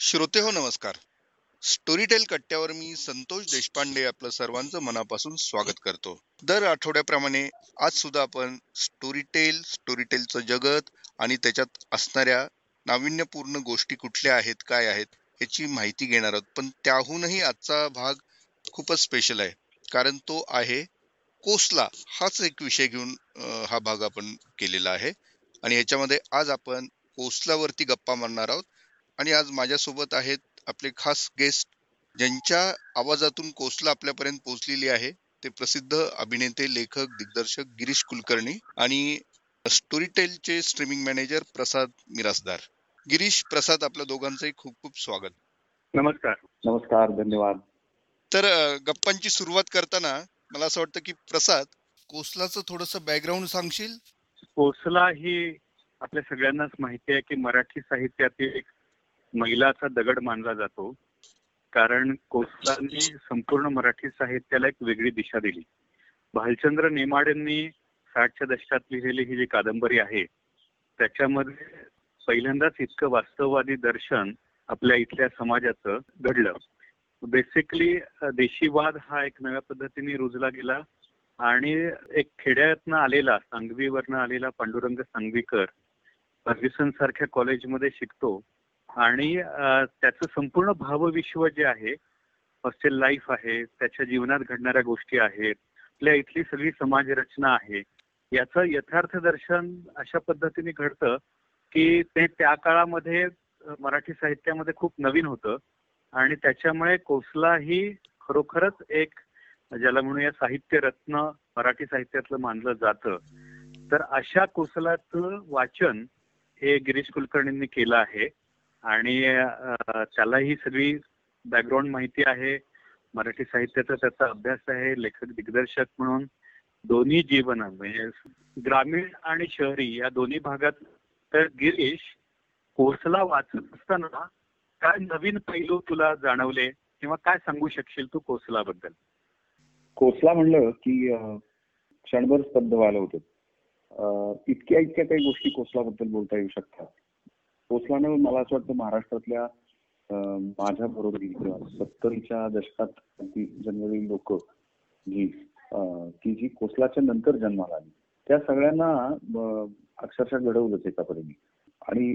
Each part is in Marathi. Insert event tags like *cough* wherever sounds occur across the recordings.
श्रोते हो नमस्कार. स्टोरीटेल कट्ट्यावर मी संतोष देशपांडे आपलं सर्वांचं मनापासून स्वागत करतो. दर आठवड्याप्रमाणे आज सुद्धा आपण स्टोरीटेल स्टोरीटेलचं जगत आणि त्याच्यात असणाऱ्या नाविन्यपूर्ण गोष्टी कुठल्या आहेत काय आहेत याची माहिती घेणार आहोत. पण त्याहूनही आजचा भाग खूपच स्पेशल आहे. कारण तो आहे कोसला. हाच एक विषय घेऊन हा भाग आपण केलेला आहे. आणि याच्यामध्ये आज आपण कोसलावरती गप्पा मारणार आहोत. आणि आज माझ्यासोबत आहेत आपले खास गेस्ट ज्यांच्या आवाजातून कोसला आपल्यापर्यंत पोहोचलेली आहे. ते प्रसिद्ध अभिनेते लेखक दिग्दर्शक गिरीश कुलकर्णी आणि स्टोरीटेलचे स्ट्रीमिंग मॅनेजर प्रसाद मिरासदार. गिरीश प्रसाद आपल्या दोघांचंही खूप खूप स्वागत. नमस्कार. नमस्कार धन्यवाद. तर गप्पांची सुरुवात करताना मला असं वाटतं की प्रसाद कोसलाचं थोडस बॅकग्राऊंड सांगशील? कोसला ही आपल्या सगळ्यांनाच माहिती आहे की मराठी साहित्यातील एक मैलाचा दगड मानला जातो. कारण कोसलांनी संपूर्ण मराठी साहित्याला एक वेगळी दिशा दिली. भालचंद्र नेमाडेंनी साठच्या दशकात लिहिलेली ही जी कादंबरी आहे त्याच्यामध्ये पहिल्यांदाच इतकं वास्तववादी दर्शन आपल्या इथल्या समाजाचं घडलं. बेसिकली देशीवाद हा एक नव्या पद्धतीने रुजला गेला आणि एक खेड्यातनं आलेला सांगवीवरनं आलेला पांडुरंग सांगवीकर फर्ग्युसन सारख्या कॉलेजमध्ये शिकतो. आणि त्याचं संपूर्ण भावविश्व जे आहे हॉस्टेल लाईफ आहे त्याच्या जीवनात घडणाऱ्या गोष्टी आहेत आपल्या इथली सगळी समाज रचना आहे याचं यथार्थ दर्शन अशा पद्धतीने घडतं की ते त्या काळामध्ये मराठी साहित्यामध्ये खूप नवीन होतं आणि त्याच्यामुळे कोसला ही खरोखरच एक ज्याला म्हणूया साहित्य रत्न मराठी साहित्यातलं मानलं जातं. तर अशा कोसलाचं वाचन हे गिरीश कुलकर्णींनी केलं आहे. आणि त्याला ही सगळी बॅकग्राऊंड माहिती आहे. मराठी साहित्याचा त्याचा अभ्यास आहे. लेखक दिग्दर्शक म्हणून दोन्ही जीवन म्हणजे ग्रामीण आणि शहरी या दोन्ही भागात तर गिरीश कोसला वाचत असताना काय नवीन पैलू तुला जाणवले किंवा काय सांगू शकशील तू कोसलाबद्दल? कोसला म्हणलं की क्षणभर स्तब्ध व्हायला होतं. इतक्या इतक्या काही गोष्टी कोसलाबद्दल बोलता येऊ शकतात. कोसलानं मला असं वाटतं महाराष्ट्रातल्या अं, माझ्या बरोबरी किंवा सत्तरीच्या दशकात ती जन्मलेली लोक जी ती जी कोसलाच्या नंतर जन्माला आली त्या सगळ्यांना अक्षरशः घडवलंच एका परीने आणि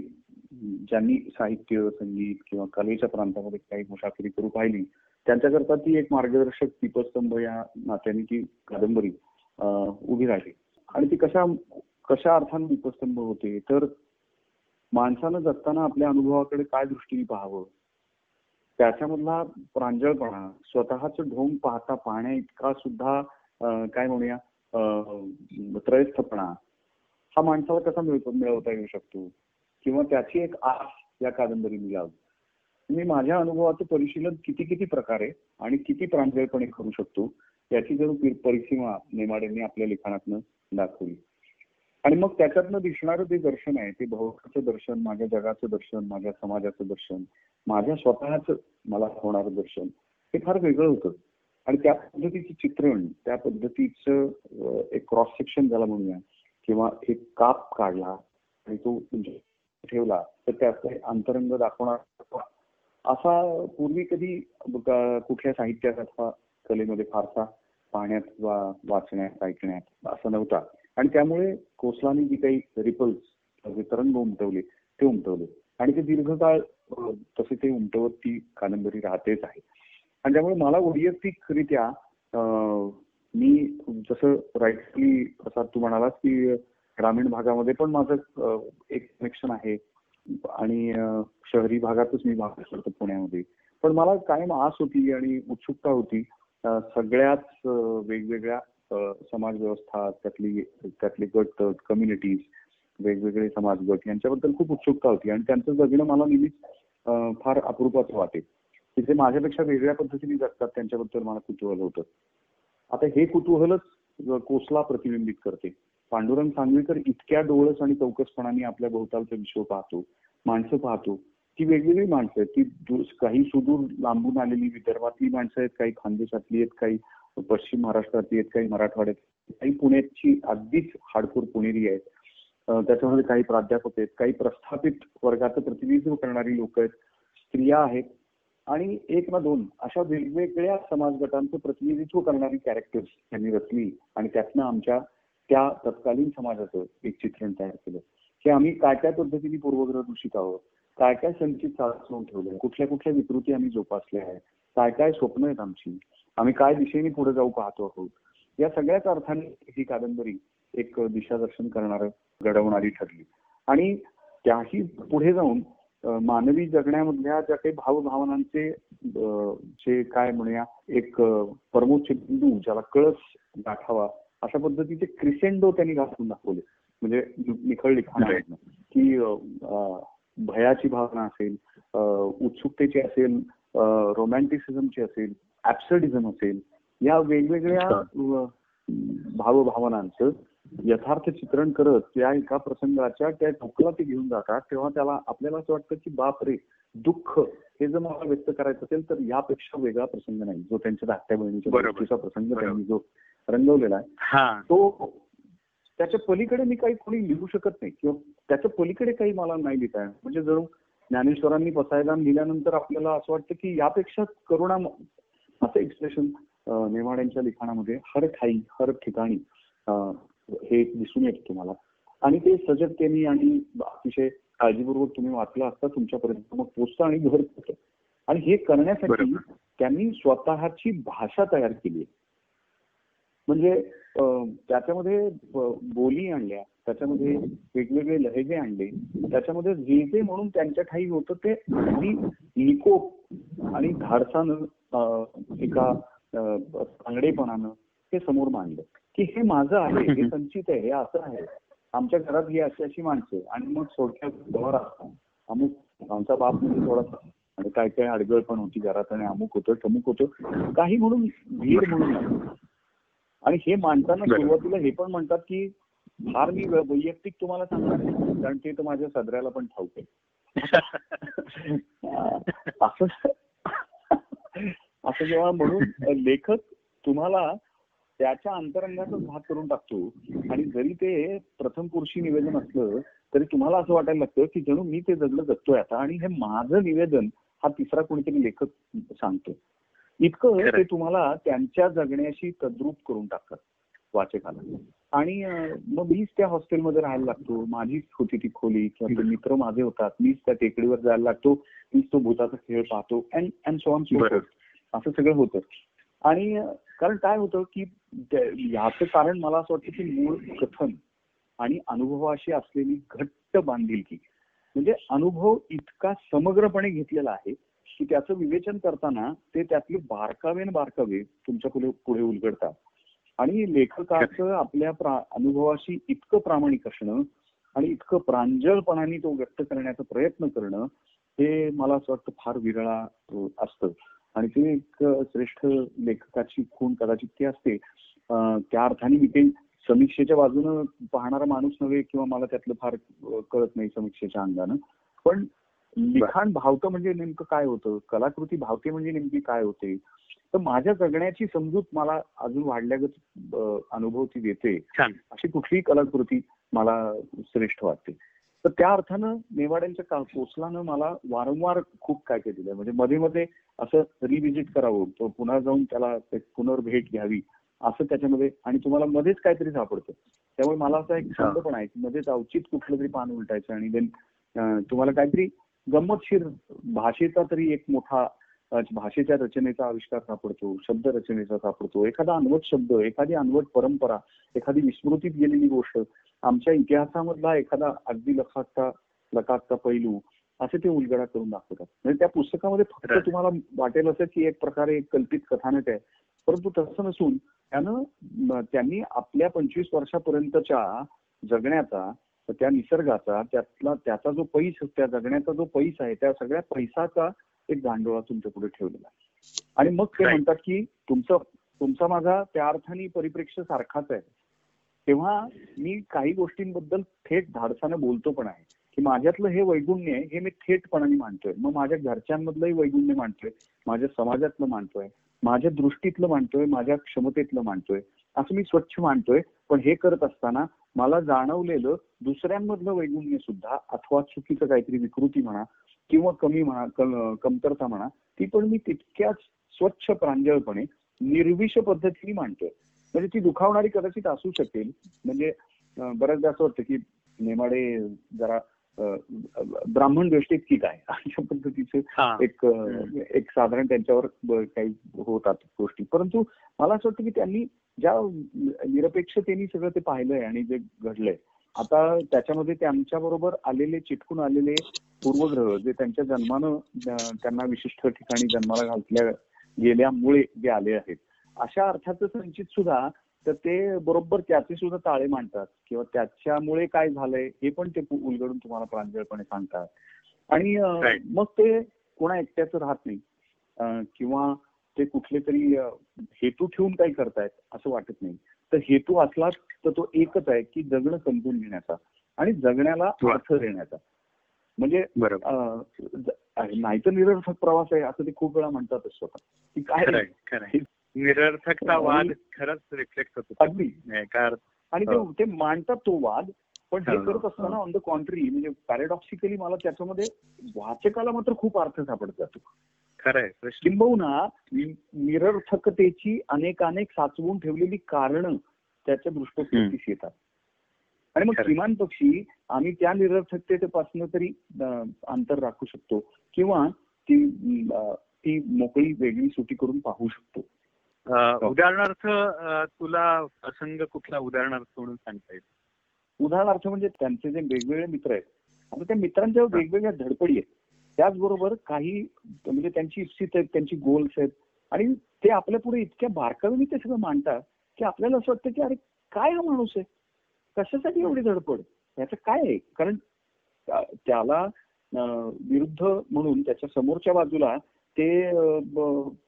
ज्यांनी साहित्य संगीत किंवा कलेच्या प्रांतामध्ये काही मुसाफिरी करू पाहिली त्यांच्याकरता ती एक मार्गदर्शक दीपस्तंभ या नात्याने ती कादंबरी उभी राहिली. आणि ती कशा कशा अर्थाने दीपस्तंभ होते तर माणसानं जगताना आपल्या अनुभवाकडे काय दृष्टीने पाहावं? त्याच्यामधला प्रांजळपणा स्वतःच ढोंग पाहता पाहण्या इतका सुद्धा काय म्हणूया त्रयस्थपणा हा माणसाला कसा मिळतो मिळवता येऊ शकतो? किंवा त्याची एक आस या कादंबरीने लावली. मी माझ्या अनुभवाचं परिशीलन किती किती प्रकारे आणि किती प्रांजळपणे करू शकतो याची जर परिसीमा नेमाडेंनी आपल्या लिखाणातनं दाखवली. आणि मग त्याच्यातनं दिसणारं जे दर्शन आहे ते भौतिकचं दर्शन माझ्या जगाचं दर्शन माझ्या समाजाचं दर्शन माझ्या स्वतःच मला होणारं दर्शन हे फार वेगळं होतं. आणि त्या पद्धतीचं चित्रण त्या पद्धतीचं एक क्रॉस सेक्शन झाला म्हणूया किंवा एक काप काढला आणि तो म्हणजे ठेवला तर त्याचं अंतरंग दाखवणार. असा पूर्वी कधी कुठल्या साहित्यात अथवा कलेमध्ये फारसा पाहण्यात वा वाचण्यात ऐकण्यात असं नव्हता. आणि त्यामुळे कोसलाने जी काही रिपल्स वितरण तरंग उमटवले ते उमटवले. आणि ते दीर्घकाळ तसे ते उमटवत ती कादंबरी राहतेच आहे. आणि त्यामुळे मला वैयक्तिकरित्या अ, मी जसं राईटली प्रसाद तू म्हणालास की ग्रामीण भागामध्ये पण माझं एक कनेक्शन आहे. आणि शहरी भागातच मी भाग करतो पुण्यामध्ये. पण मला कायम आस होती आणि उत्सुकता होती सगळ्याच वेगवेगळ्या समाज व्यवस्था त्यातली त्यातले गट कम्युनिटीज वेगवेगळे समाज गट यांच्याबद्दल खूप उत्सुकता होती आणि त्यांचं जगणं मला नेहमीच फार अपरूपाचं वाटे तिथे माझ्यापेक्षा वेगळ्या पद्धतीने जगतात त्यांच्याबद्दल मला कुतूहल होतं. आता हे कुतूहलच कोसला प्रतिबिंबित करते. पांडुरंग सांगवीकर इतक्या डोळस आणि चौकसपणाने आपल्या भोवतालचं विश्व पाहतो माणसं पाहतो. ती वेगवेगळी माणसं आहेत. ती काही सुदूर लांबून आलेली विदर्भातली माणसं आहेत काही खानदेशातली आहेत काही पश्चिम महाराष्ट्रात आहेत काही मराठवाड्यात काही पुण्याची अगदीच हाडकोर पुणेरी आहेत. त्याच्यामध्ये काही प्राध्यापक आहेत काही प्रस्थापित वर्गाचं प्रतिनिधित्व करणारी लोक आहेत स्त्रिया आहेत आणि एक ना दोन अशा वेगवेगळ्या समाज गटांचं प्रतिनिधित्व करणारी कॅरेक्टर्स त्यांनी रचली आणि त्यातनं आमच्या त्या तत्कालीन समाजाचं एक चित्रण तयार केलं. की आम्ही काय काय पद्धतीने पूर्वग्रह दूषित आहोत काय काय संचित साधून ठेवले कुठल्या कुठल्या विकृती आम्ही जोपासल्या आहेत काय काय स्वप्न आहेत आमची आम्ही काय दिशेने पुढे जाऊ पाहतो आहोत. या सगळ्याच अर्थाने ही कादंबरी एक दिशादर्शन करणार घडवणारी ठरली. आणि त्याही पुढे जाऊन मानवी जगण्यामधल्या ज्या काही भावभावनांचे जे काय म्हणूया एक परमोच्च बिंदू ज्याला कळस गाठावा अशा पद्धतीचे क्रिसेंडो त्यांनी घालून दाखवले. म्हणजे निखळ लिखाणामधनं की भयाची भावना असेल उत्सुकतेची असेल रोमॅन्टिसिझमची असेल ऍप्सडिझम असेल या वेगवेगळ्या भावभावनांचं यथार्थ चित्रण करत त्या एका प्रसंगाच्या त्या टोकला ते घेऊन जातात तेव्हा त्याला आपल्याला असं वाटतं की बाप रे दुःख हे जर मला व्यक्त करायचं असेल तर यापेक्षा वेगळा प्रसंग नाही जो त्यांच्या धाकट्या बहिणीच्या प्रसंग. त्यांनी जो रंगवलेला आहे तो त्याच्या पलीकडे मी काही कोणी लिहू शकत नाही किंवा त्याच्या पलीकडे काही मला नाही लिहिता. म्हणजे जणू ज्ञानेश्वरांनी पसायदान लिहिल्यानंतर आपल्याला असं वाटतं की यापेक्षा करुणा असं एक्सप्रेशन नेवाड्यांच्या लिखाणामध्ये हर ठाई हर ठिकाणी हे दिसून येतं तुम्हाला आणि ते सजगतेने आणि अतिशय काळजीपूर्वक तुम्ही वाचलं असता तुमच्यापर्यंत मग पोचतं आणि घर पोचतं आणि हे करण्यासाठी. त्यांनी स्वतःची भाषा तयार केली. म्हणजे त्याच्यामध्ये बोली आणल्या त्याच्यामध्ये वेगवेगळे लहेजे आणले त्याच्यामध्ये जे जे म्हणून त्यांच्या ठाई होतं ते अगदी निकोप आणि धाडसानं एका चांगडेपणानं ते समोर मांडलं की हे माझं आहे हे *laughs* संचित आहे हे असं आहे आमच्या घरात ही अशी अशी माणसं आहे. आणि मग थोडक्यात घर असतात अमुक आमचा बाप म्हणजे थोडासा आणि काय काय अडगळ पण होती घरात आणि अमुक होतं टमुक होतं काही म्हणून भीड म्हणून. आणि हे मांडताना. सुरुवातीला हे पण म्हणतात की फार मी वैयक्तिक तुम्हाला सांगणार नाही कारण ते तर माझ्या सदऱ्याला पण ठाऊक आहे *laughs* *laughs* असं असं जेव्हा म्हणून लेखक तुम्हाला त्याच्या अंतरंगाचा भाग करून टाकतो आणि जरी ते प्रथम पुरुषी निवेदन असलं तरी तुम्हाला असं वाटायला लागतं की जणू मी ते जगलं जगतोय आता आणि हे माझं निवेदन हा तिसरा कोणीतरी लेखक सांगतो इतकं. ते तुम्हाला त्यांच्या जगण्याशी तद्रूप करून टाकतात वाचकाला आणि मग मीच त्या हॉस्टेलमध्ये राहायला लागतो. माझीच होती ती खोली किंवा मित्र माझे होतात. मीच त्या टेकडीवर जायला लागतो. मीच तो भूताचा खेळ पाहतो. And and so on so बरोबर. असं सगळं होतं. आणि कारण काय होतं की याचं कारण मला असं वाटतं की मूळ कथन आणि अनुभवाशी असलेली घट्ट बांधिलकी. म्हणजे अनुभव इतका समग्रपणे घेतलेला आहे की त्याचं विवेचन करताना ते त्यातले बारकावे न बारकावे तुमच्यापुढे पुढे उलगडतात. आणि लेखकाचं आपल्या अनुभवाशी इतकं प्रामाणिक असणं आणि इतकं प्रांजळपणाने तो व्यक्त करण्याचा प्रयत्न करणं हे मला असं वाटतं फार विरळा असतं. आणि ते एक श्रेष्ठ लेखकाची खूण कदाचित ती असते. त्या अर्थाने मी काही समीक्षेच्या बाजूनं पाहणारा माणूस नव्हे किंवा मला त्यातलं फार कळत नाही समीक्षेच्या अंगानं. पण लिखाण भावतं म्हणजे नेमकं काय होतं? कलाकृती भावते म्हणजे नेमकी काय होते? तर माझ्या जगण्याची समजूत मला अजून वाढल्यागत अनुभव ती देते. अशी कुठलीही कलाकृती मला श्रेष्ठ वाटते. तर त्या अर्थानं नेवाड्यांच्या कोसलानं मला वारंवार खूप काय काय दिलं म्हणजे मध्ये मध्ये असं रिव्हिजिट करावं तो पुन्हा जाऊन त्याला पुनर्भेट घ्यावी असं त्याच्यामध्ये आणि तुम्हाला मध्येच काहीतरी सापडतं. त्यामुळे मला असा एक छंद पण आहे की मध्येच अवचित कुठलं तरी पान उलटायचं आणि देन तुम्हाला काहीतरी गंमतशीर भाषेचा तरी एक मोठा भाषेच्या रचनेचा आविष्कार सापडतो शब्द रचनेचा सापडतो एखादा अनवट शब्द एखादी अनवट परंपरा एखादी विस्मृतीत गेलेली गोष्ट आमच्या इतिहासामधला एखादा अगदी लक्षातचा लकातचा पैलू असे ते उलगडा करून दाखवतात. म्हणजे त्या पुस्तकामध्ये फक्त. तुम्हाला वाटेल असं की एक प्रकारे एक कल्पित कथानक आहे. परंतु तसं नसून त्यानं त्यांनी आपल्या पंचवीस वर्षापर्यंतच्या जगण्याचा त्या निसर्गाचा त्यातला त्याचा जो पैस त्या जगण्याचा जो पैस आहे त्या सगळ्या पैसाचा एक गांडोळा तुमच्यापुढे ठेवलेला आहे. आणि मग ते. म्हणतात की तुमचं तुमचा माझा त्या अर्थाने परिप्रेक्ष्य सारखाच आहे. तेव्हा मी काही गोष्टींबद्दल थेट धाडसानं बोलतो पण आहे. की माझ्यातलं हे वैगुण्य आहे हे मी थेटपणाने मांडतोय. मग माझ्या घरच्यांमधलंही वैगुण्य मांडतोय माझ्या समाजातलं मांडतोय माझ्या दृष्टीतलं मांडतोय माझ्या क्षमतेतलं मांडतोय. असं मी स्वच्छ मांडतोय. पण हे करत असताना मला जाणवलेलं दुसऱ्यांमधलं वैगुण्य सुद्धा अथवा चुकीचं काहीतरी विकृती म्हणा किंवा कमी म्हणा कम- कमतरता म्हणा ती पण मी तितक्याच स्वच्छ प्रांजळपणे निर्विष पद्धतीने मांडतोय. म्हणजे ती दुखावणारी कदाचित असू शकेल. म्हणजे बऱ्याचदा असं वाटतं की नेमाडे जरा ब्राह्मण दृष्टीत की काय अशा पद्धतीचे एक एक साधारण त्यांच्यावर काही होतात गोष्टी. परंतु मला असं वाटतं की त्यांनी ज्या निरपेक्षतेने सगळं ते पाहिलंय आणि जे घडलंय आता त्याच्यामध्ये त्यांच्या बरोबर आलेले चिटकून आलेले पूर्वग्रह जे त्यांच्या जन्मानं त्यांना विशिष्ट ठिकाणी जन्माला घातल्या गेल्यामुळे जे आले आहेत. अशा अर्थाचं संचित सुद्धा तर ते बरोबर त्याचे सुद्धा ताळे मांडतात किंवा त्याच्यामुळे काय झालंय हे पण ते उलगडून तुम्हाला प्रांजळपणे सांगतात. आणि. मग ते कोणा एकट्याचं राहत नाही. किंवा ते कुठले तरी हेतू ठेवून काही करतायत असं वाटत नाही. तर हेतू असलाच तर तो एकच आहे की जगणं समजून घेण्याचा आणि जगण्याला वा. अर्थ देण्याचा. म्हणजे नाहीतर निरर्थक प्रवास आहे असं ते खूप वेळा म्हणतातच स्वतः की काय निरर्थकता वाद खरंच रिफ्लेक्ट होतो. अगदी. आणि ते हो. ते मांडतात तो वाद पण हे हो, करत असताना हो. ऑन द कॉन्ट्री म्हणजे पॅरेडॉक्सिकली मला त्याच्यामध्ये वाचकाला मात्र खूप अर्थ सापडत. जातो खरंय किंबहुना निरर्थकतेची अनेकानेक साचवून ठेवलेली कारणं त्याच्या दृष्टिकोनातीस येतात. आणि मग. किमान पक्षी आम्ही त्या निरर्थकतेपासून तरी अंतर राखू शकतो किंवा ती ती मोकळी वेगळी सुटी करून पाहू शकतो. हो. उदाहरणार्थ तुला प्रसंग कुठला उदाहरणार्थ म्हणून सांगता येईल? उदाहरणार्थ म्हणजे त्यांचे जे वेगवेगळे मित्र आहेत आता त्या मित्रांच्या वेगवेगळ्या धडपडी आहेत. त्याचबरोबर काही म्हणजे त्यांची इप्सित आहेत त्यांची गोल्स आहेत. आणि ते आपल्या पुढे इतक्या बारकावीने ते सगळं मांडतात की आपल्याला असं वाटतं की अरे काय हा माणूस आहे? कशासाठी एवढी धडपड? याचं काय आहे? कारण त्याला विरुद्ध म्हणून त्याच्या समोरच्या बाजूला ते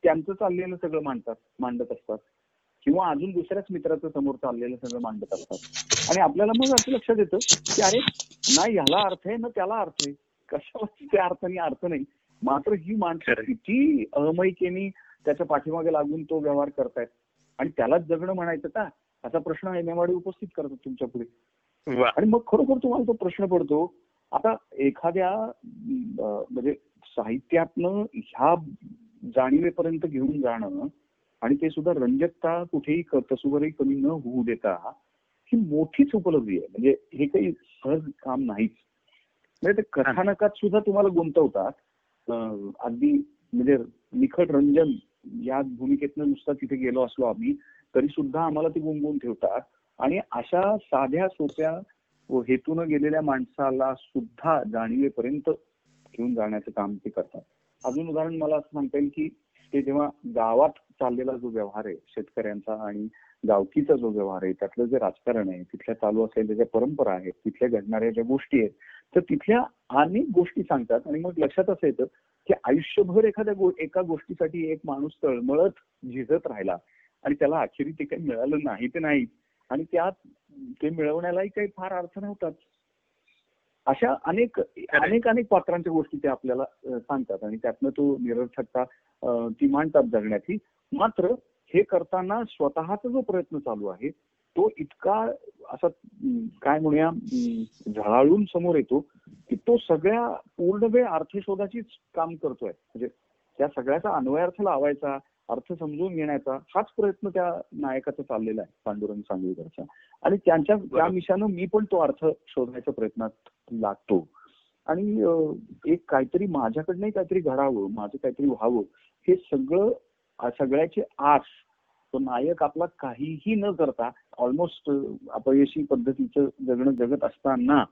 त्यांचं चाललेलं सगळं मांडतात मांडत असतात. किंवा अजून दुसऱ्याच मित्राचं समोर चाललेलं सगळं मांडत असतात. आणि आपल्याला मग असं लक्षात येतं की अरे ना ह्याला अर्थ आहे ना त्याला अर्थ आहे. ते अर्थ नाही अर्थ नाही. मात्र ही माणसं. किती अहमयिकेनी त्याच्या पाठीमागे लागून तो व्यवहार करतायत. आणि त्यालाच जगणं म्हणायचं का? असा प्रश्न एमएमआडी उपस्थित करतात तुमच्यापुढे. आणि मग खरोखर तुम्हाला तो प्रश्न पडतो आता एखाद्या म्हणजे साहित्यातनं ह्या जाणीवेपर्यंत घेऊन जाणं आणि ते सुद्धा रंजकता कुठेही कसुवरही कमी न होऊ देता ही मोठीच उपलब्धी आहे. म्हणजे हे काही सहज काम नाहीच. म्हणजे ते कथानकात सुद्धा तुम्हाला गुंतवतात. अगदी म्हणजे निखट रंजन या भूमिकेतनं नुसता तिथे गेलो असलो आम्ही तरी सुद्धा आम्हाला ते गुंगवून ठेवतात. आणि अशा साध्या सोप्या हेतून गेलेल्या माणसाला सुद्धा जाणीवेपर्यंत घेऊन जाण्याचं काम ते करतात. अजून उदाहरण मला असं सांगता येईल की ते जेव्हा गावात चाललेला जो व्यवहार आहे शेतकऱ्यांचा आणि गावकीचा जो व्यवहार आहे त्यातलं जे राजकारण आहे तिथल्या चालू असलेल्या ज्या परंपरा आहेत तिथल्या घडणाऱ्या ज्या गोष्टी आहेत तर तिथल्या अनेक गोष्टी सांगतात. आणि मग लक्षात असं येतं की आयुष्यभर एखाद्या गो- एका गोष्टीसाठी एक माणूस तळमळत झिजत राहिला आणि त्याला अखेरी ते काही मिळालं नाही ते नाही. आणि त्यात ते मिळवण्यालाही काही फार अर्थ नव्हताच. अशा अनेक अनेक अनेक पात्रांच्या गोष्टी ते आपल्याला सांगतात. आणि त्यातनं तो निरर्थकता ती मांडतात जगण्याची. मात्र हे करताना स्वतःचा जो प्रयत्न चालू आहे तो इतका असा काय म्हणूया झळाळून समोर येतो की तो सगळ्या पूर्ण वेळ अर्थशोधाचीच काम करतोय. म्हणजे त्या सगळ्याचा अन्वयार्थ लावायचा अर्थ समजून घेण्याचा हाच प्रयत्न त्या नायकाचा चाललेला आहे पांडुरंग सांगवीकरचा आणि त्यांच्या त्या. मिशानं मी पण तो अर्थ शोधण्याच्या प्रयत्नात लागतो. आणि एक काहीतरी माझ्याकडनंही काहीतरी घडावं माझं काहीतरी व्हावं हे सगळं सगळ्याची आस तो नायक आपला काहीही न करता ऑलमोस्ट अपयशी पद्धतीचं जगणं जगत असताना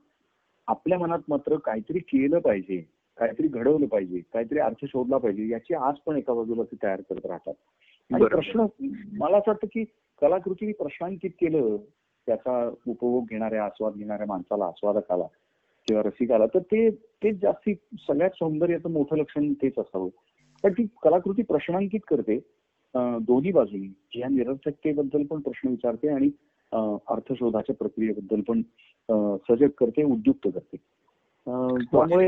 आपल्या मनात मात्र काहीतरी केलं पाहिजे काहीतरी घडवलं पाहिजे काहीतरी अर्थ शोधला पाहिजे याची आस पण एका बाजूला ते तयार करत राहतात आणि. प्रश्न मला असं वाटतं की कलाकृतीने प्रश्नांकित केलं त्याचा उपभोग घेणाऱ्या आस्वाद घेणाऱ्या माणसाला आस्वादकाला किंवा रसिकाला तर ते तेच जास्ती सगळ्यात सौंदर्याचं मोठं लक्षण तेच असावं पण ती कलाकृती प्रश्नांकित करते दोन्ही बाजूनी. ह्या निरर्थकतेबद्दल पण प्रश्न विचारते आणि अर्थशोधाच्या प्रक्रियेबद्दल पण सजग करते उद्युक्त करते. त्यामुळे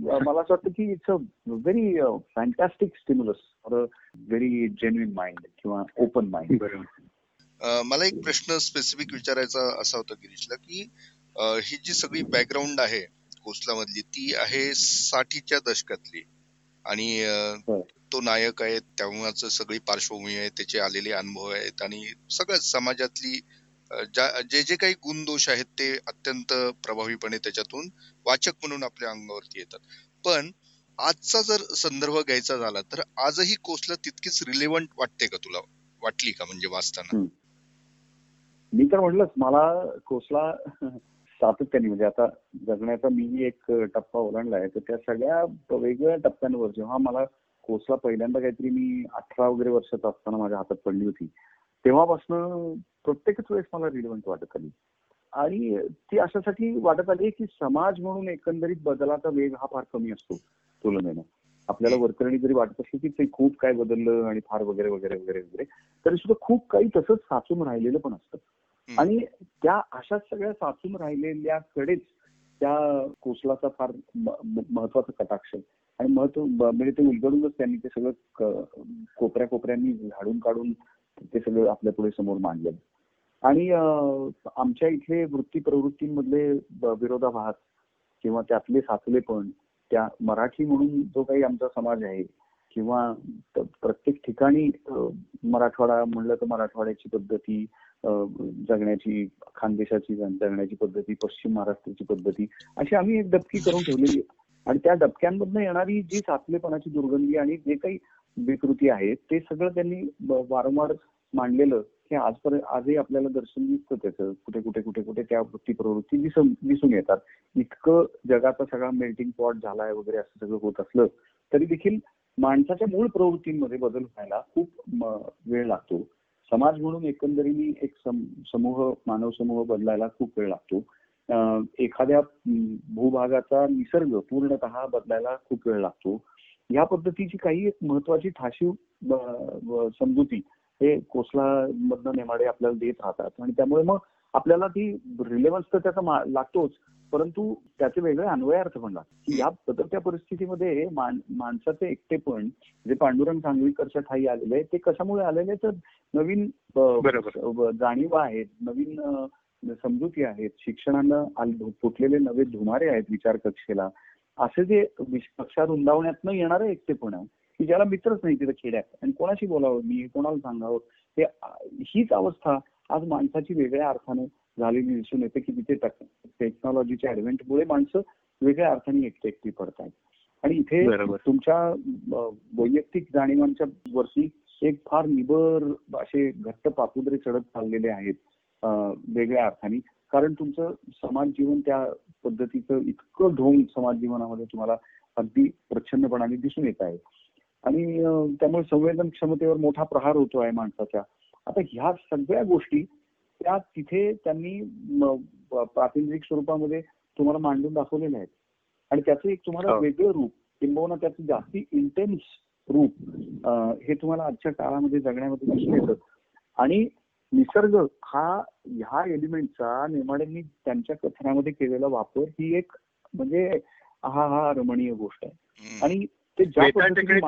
मला असं वाटतं की it's a very fantastic stimulus for a very genuine mind किंवा ओपन माइंड मला एक प्रश्न स्पेसिफिक विचारायचा असा होता गिरीशला की ही जी सगळी बॅकग्राऊंड आहे कोसलामधली ती आहे साठीच्या दशकातली. आणि. तो नायक आहे तेव्हाच सगळी पार्श्वभूमी आहे त्याचे आलेले अनुभव आहेत आणि सगळं समाजातली जे जे काही गुणदोष आहेत ते अत्यंत प्रभावीपणे त्याच्यातून वाचक म्हणून आपल्या अंगावरती येतात. पण आजचा जर संदर्भ घ्यायचा झाला तर आजही कोसला तितकीच रिलेव्हंट वाटते का तुला? वाटली का म्हणजे वाचताना? मी तर म्हटलंच मला कोसला सातत्याने म्हणजे आता जगण्याचा मी एक टप्पा ओलांडलाय. तर त्या सगळ्या वेगवेगळ्या टप्प्यांवर जेव्हा मला कोसला पहिल्यांदा काहीतरी मी अठरा वगैरे वर्षाचा असताना माझ्या हातात पडली होती तेव्हापासून प्रत्येकच वेळेस मला रिलेव्हंट वाटत आली. आणि ती अशासाठी वाटत आली की समाज म्हणून एकंदरीत बदलाचा वेग हा फार कमी असतो तुलनेनं. आपल्याला वरकरणी जरी वाटत असली की ते खूप काय बदललं आणि फार वगैरे वगैरे वगैरे वगैरे तरी सुद्धा खूप काही तसंच साचून राहिलेलं पण असतं. आणि त्या अशा सगळ्या साचून राहिलेल्याकडेच त्या कोसलाचा फार महत्त्वाचा कटाक्ष आणि महत्त्व म्हणजे ते उलगडूनच त्यांनी ते सगळं कोपऱ्या कोपऱ्यांनी झाडून काढून ते सगळं आपल्या पुढे समोर मांडलं. आणि आमच्या इथले वृत्ती प्रवृत्तींमधले विरोधाभास किंवा त्यातले साचलेपण त्या मराठी म्हणून जो काही आमचा समाज आहे किंवा प्रत्येक ठिकाणी मराठवाडा म्हणलं तर मराठवाड्याची पद्धती जगण्याची खानदेशाची जगण्याची पद्धती पश्चिम महाराष्ट्राची पद्धती अशी आम्ही एक डबकी करून ठेवलेली आणि त्या डबक्यांमधनं येणारी जी साचलेपणाची दुर्गंधी आणि जे काही विकृती आहे ते सगळं त्यांनी वारंवार मांडलेलं हे आजपर्यंत आजही आपल्याला दर्शन दिसतं त्याचं. कुठे कुठे कुठे कुठे त्या वृत्ती प्रवृत्ती दिसून दिसून येतात. इतकं जगाचा सगळा मेल्टिंग पॉट झालाय वगैरे असं सगळं होत असलं तरी देखील माणसाच्या मूळ प्रवृत्तींमध्ये बदल व्हायला खूप वेळ लागतो. समाज म्हणून एकंदरीने एक समूह मानव समूह बदलायला खूप वेळ लागतो. एखाद्या भूभागाचा निसर्ग पूर्णतः बदलायला खूप वेळ लागतो. या पद्धतीची काही एक महत्वाची ठाशीव समजुती हे कोसला मधनं नेमाडे आपल्याला देत राहतात. आणि त्यामुळे मग आपल्याला ती रिलेव्हन्स तर त्याचा लागतोच. परंतु त्याचे वेगळे अन्वयार्थ पण लागतात. की या बदलत्या परिस्थितीमध्ये मान- माणसाचे एकटेपण जे पांडुरंग सांगवीकरच्या ठाई आलेले आहे ते कशामुळे आलेले तर नवीन जाणीवा आहेत नवीन समजुती आहेत शिक्षणानं फुटलेले नवे धुमारे आहेत विचार कक्षेला असे जे कक्षा रुंदावण्यातनं येणारं एकटेपण आहे की ज्याला मित्रच नाही तिथं खेड्यात. आणि कोणाशी बोलावं मी कोणाला सांगावं? हे हीच अवस्था आज माणसाची वेगळ्या अर्थाने झालेली दिसून येते की तिथे टेक्नॉलॉजीच्या ऍडव्हेंटमुळे माणसं वेगळ्या अर्थाने एकटे एकटी पडतायत. आणि इथे. तुमच्या वैयक्तिक जाणीवांच्या वरती एक फार निबर असे घट्ट पापुद्रे चढत चाललेले आहेत वेगळ्या अर्थाने. कारण तुमचं समाज जीवन त्या पद्धतीचं इतकं ढोंग समाज जीवनामध्ये तुम्हाला अगदी प्रच्छन्नपणाने दिसून येत आहे. आणि त्यामुळे संवेदन क्षमतेवर मोठा प्रहार होतो आहे माणसाच्या आता ह्या सगळ्या गोष्टी त्या तिथे त्यांनी प्रातिनिधिक स्वरूपामध्ये तुम्हाला मांडून दाखवलेल्या आहेत आणि त्याचं एक तुम्हाला हो. वेगळं रूप किंबहुना त्याचं जास्ती इंटेन्स रूप हे तुम्हाला आजच्या काळामध्ये जगण्यामध्ये दिसून येतं आणि निसर्ग हा ह्या एलिमेंटचा नेमाड्यांनी त्यांच्या कथनामध्ये केलेला वापर ही एक म्हणजे हा हा रमणीय गोष्ट आहे. आणि ते ज्या पद्धतीने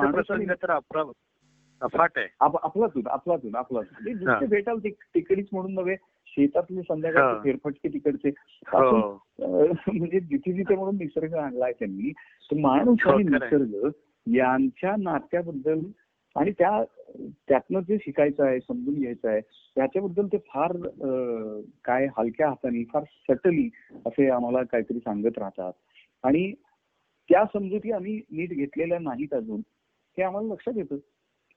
अफाट आहे आप- आपलातून आपलातून आपलातून ते हा. नुसते भेटाल तिकडीच म्हणून नव्हे शेतातले. संध्याकाळचे फेरफटके तिकडचे हो म्हणजे जिथे जिथे म्हणून निसर्ग आणलाय त्यांनी तर माणूस आणि हो, आहे. निसर्ग यांच्या नात्याबद्दल आणि त्या त्यातनं जे शिकायचं आहे समजून घ्यायचं आहे त्याच्याबद्दल ते फार काय हलक्या हाताने फार सटली असे आम्हाला काहीतरी सांगत राहतात आणि त्या समजुती आम्ही नीट घेतलेल्या नाहीत अजून हे आम्हाला लक्षात येतं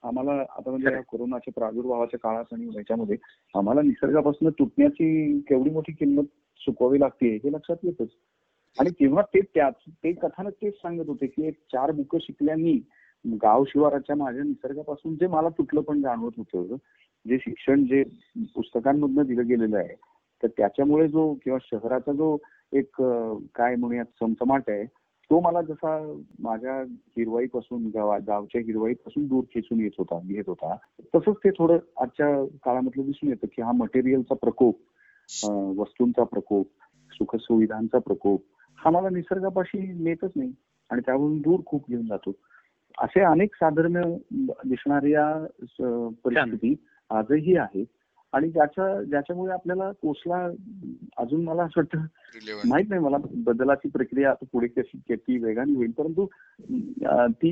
आम्हाला आता म्हणजे कोरोनाच्या प्रादुर्भावाच्या काळात आणि ह्याच्यामध्ये आम्हाला निसर्गापासून तुटण्याची केवढी मोठी किंमत चुकवावी लागते हे लक्षात येतच. आणि तेव्हा ते त्याच ते कथानक तेच सांगत होते की एक चार बुक शिकल्यानी गाव शिवाराच्या माझ्या निसर्गापासून जे मला तुटलं पण जाणवत होतं जे शिक्षण जे पुस्तकांमधनं दिलं गेलेलं आहे तर त्याच्यामुळे जो किंवा शहराचा जो एक काय म्हणूयात चमचमाट आहे तो मला जसा माझ्या हिरवाईपासून गावा गावच्या हिरवाईपासून दूर खेचून येत होता घेत होता तसंच ते थोडं आजच्या काळामधलं दिसून येतं की हा मटेरियलचा प्रकोप वस्तूंचा प्रकोप सुखसुविधांचा प्रकोप हा मला निसर्गापाशी नेतच नाही आणि त्यावरून दूर खूप घेऊन जातो. असे अनेक साधर्म्य दिसणाऱ्या परिस्थिती आजही आहेत. आणि ज्याच्या ज्याच्यामुळे आपल्याला कोसला अजून मला असं वाटतं माहीत नाही मला बदलाची प्रक्रिया आता पुढे कशी किती वेगाने होईल परंतु ती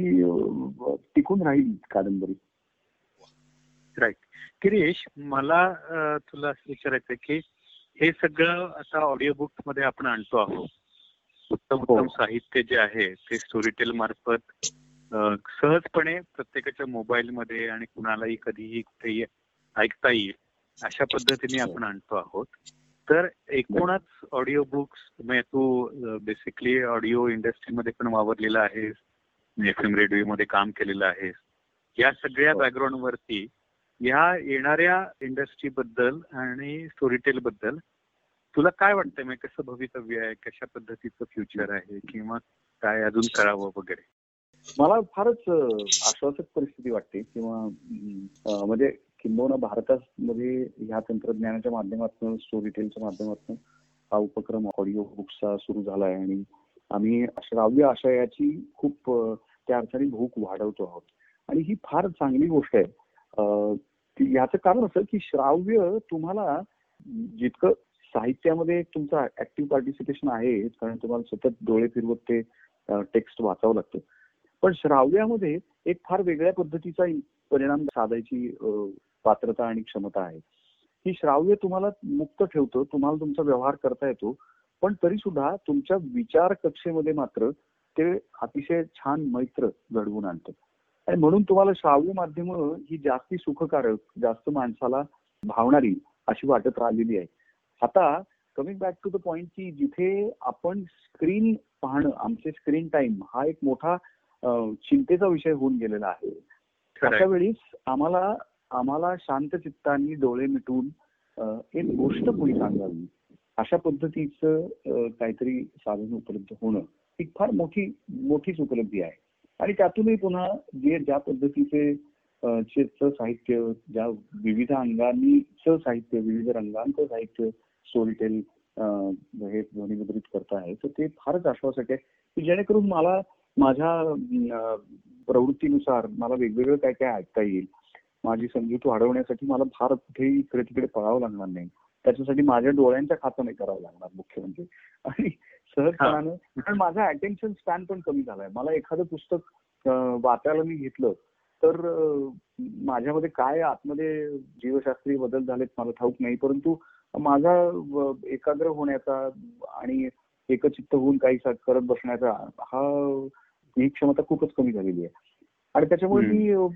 टिकून राहील कादंबरी. राईट गिरीश मला तुला असं विचारायचं की हे सगळं आता ऑडिओ बुकमध्ये आपण आणतो आहोत. उत्तम हो. उत्तम साहित्य जे आहे ते स्टोरीटेल मार्फत सहजपणे प्रत्येकाच्या मोबाईल मध्ये आणि कुणालाही कधीही कुठेही ऐकता येईल. अशा पद्धतीने आपण आणतो आहोत. तर एकूणच ऑडिओ बुक्स म्हणजे तू बेसिकली ऑडिओ इंडस्ट्रीमध्ये पण वावरलेला आहेस एफ एम रेडिओ मध्ये काम केलेलं आहेस. या सगळ्या हो. बॅकग्राऊंड वरती या येणाऱ्या इंडस्ट्री बद्दल आणि स्टोरीटेल बद्दल तुला काय वाटतंय? म्हणजे कसं भवितव्य आहे? कशा पद्धतीचं फ्युचर आहे? किंवा काय अजून करावं वगैरे? मला फारच आश्वासक परिस्थिती वाटते किंवा म्हणजे किंबहुना भारतामध्ये ह्या तंत्रज्ञानाच्या माध्यमातून स्टोरी टेलच्या माध्यमातून हा उपक्रम ऑडिओ बुक्सचा सुरू झाला आहे आणि आम्ही श्राव्य आशयाची खूप त्या अर्थाने भूक वाढवतो आहोत. आणि ही फार चांगली गोष्ट आहे. याचं कारण असं की श्राव्य तुम्हाला जितकं साहित्यामध्ये तुमचं ऍक्टिव्ह पार्टिसिपेशन आहे कारण तुम्हाला सतत डोळे फिरवत ते टेक्स्ट वाचावं लागतं. पण श्राव्यामध्ये एक फार वेगळ्या पद्धतीचा परिणाम साधायची पात्रता आणि क्षमता आहे. ही श्राव्य तुम्हाला मुक्त ठेवतं तुम्हाला तुमचा व्यवहार करता येतो पण तरी सुद्धा तुमच्या विचार कक्षेमध्ये मात्र ते अतिशय छान मैत्र घडवून आणतं. आणि म्हणून तुम्हाला श्राव्य माध्यम ही जास्ती सुखकारक जास्त माणसाला भावणारी अशी वाटत राहिलेली आहे. आता coming back to the point की जिथे आपण स्क्रीन पाहणं आमचे स्क्रीन टाइम हा एक मोठा चिंतेचा विषय होऊन गेलेला आहे. अशा वेळीच आम्हाला आम्हाला शांत चित्तानी डोळे मिटून एक गोष्ट कोणी सांगावी. अशा पद्धतीचं काहीतरी साधन उपलब्ध होणं ही फार मोठी मोठीच उपलब्धी आहे. आणि त्यातूनही पुन्हा जे ज्या पद्धतीचे साहित्य ज्या विविध अंगांनीच साहित्य विविध रंगांचं साहित्य स्टोरीटेल हे ध्वनिमुद्रित करत आहे तर ते फारच आश्वासक आहे की जेणेकरून मला माझ्या प्रवृत्तीनुसार मला वेगवेगळं काय काय ऐकता येईल. माझी समजूत वाढवण्यासाठी मला फार कुठेही इकडे तिकडे पळावं लागणार नाही. त्याच्यासाठी माझ्या डोळ्यांच्या खातं नाही करावं लागणार मुख्य म्हणजे आणि सहजपणानं कारण माझा अटेन्शन स्पॅन पण कमी झालाय. मला एखादं पुस्तक वाचायला मी घेतलं तर माझ्यामध्ये काय आतमध्ये जीवशास्त्रीय बदल झालेत मला ठाऊक नाही. परंतु माझा एकाग्र होण्याचा आणि एकचित्त होऊन काही करत बसण्याचा हा ही क्षमता खूपच कमी झालेली आहे. आणि त्याच्यामुळे मी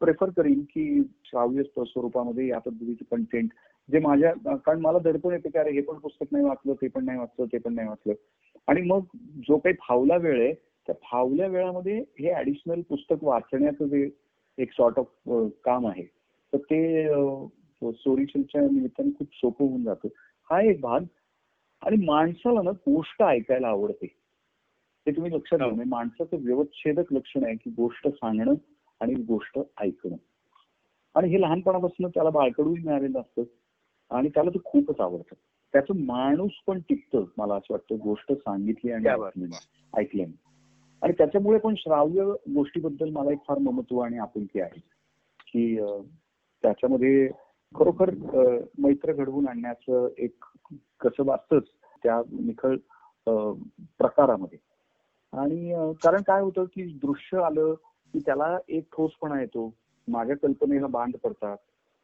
प्रेफर करीन की श्राव्य स्व- स्वरूपामध्ये या पद्धतीचे कंटेंट जे माझ्या कारण मला दडपण येते की अरे हे पण पुस्तक नाही वाचलं ते पण नाही वाचलं ते पण नाही वाचलं. आणि मग जो काही फावला वेळ आहे त्या फावल्या वेळामध्ये हे ऍडिशनल पुस्तक वाचण्याचं जे एक सॉर्ट ऑफ काम आहे तर ते स्टोरीच्या निमित्ताने खूप सोपं होऊन जातं. हा एक भाग. आणि माणसाला ना गोष्ट ऐकायला आवडते. ते तुम्ही लक्षात घ्या हो. म्हणजे माणसाचं व्यवच्छेदक लक्षण आहे की गोष्ट सांगणं आणि गोष्ट ऐकणं. आणि हे लहानपणापासून त्याला बाळकडूही मिळालेलं असतं आणि त्याला ते खूपच आवडतं. त्याचं माणूस पण टिकतं मला असं वाटतं गोष्ट सांगितली आणि ऐकल्याने आणि त्याच्यामुळे पण श्राव्य गोष्टीबद्दल मला एक फार ममत्व आणि आपुलकी आहे की त्याच्यामध्ये खरोखर मैत्र घडवून आणण्याचं एक कसं वाचतच त्या निखळ प्रकारामध्ये. आणि कारण काय होतं की दृश्य आलं की त्याला एक ठोसपणा येतो. माझ्या कल्पनेला बांध पडतात.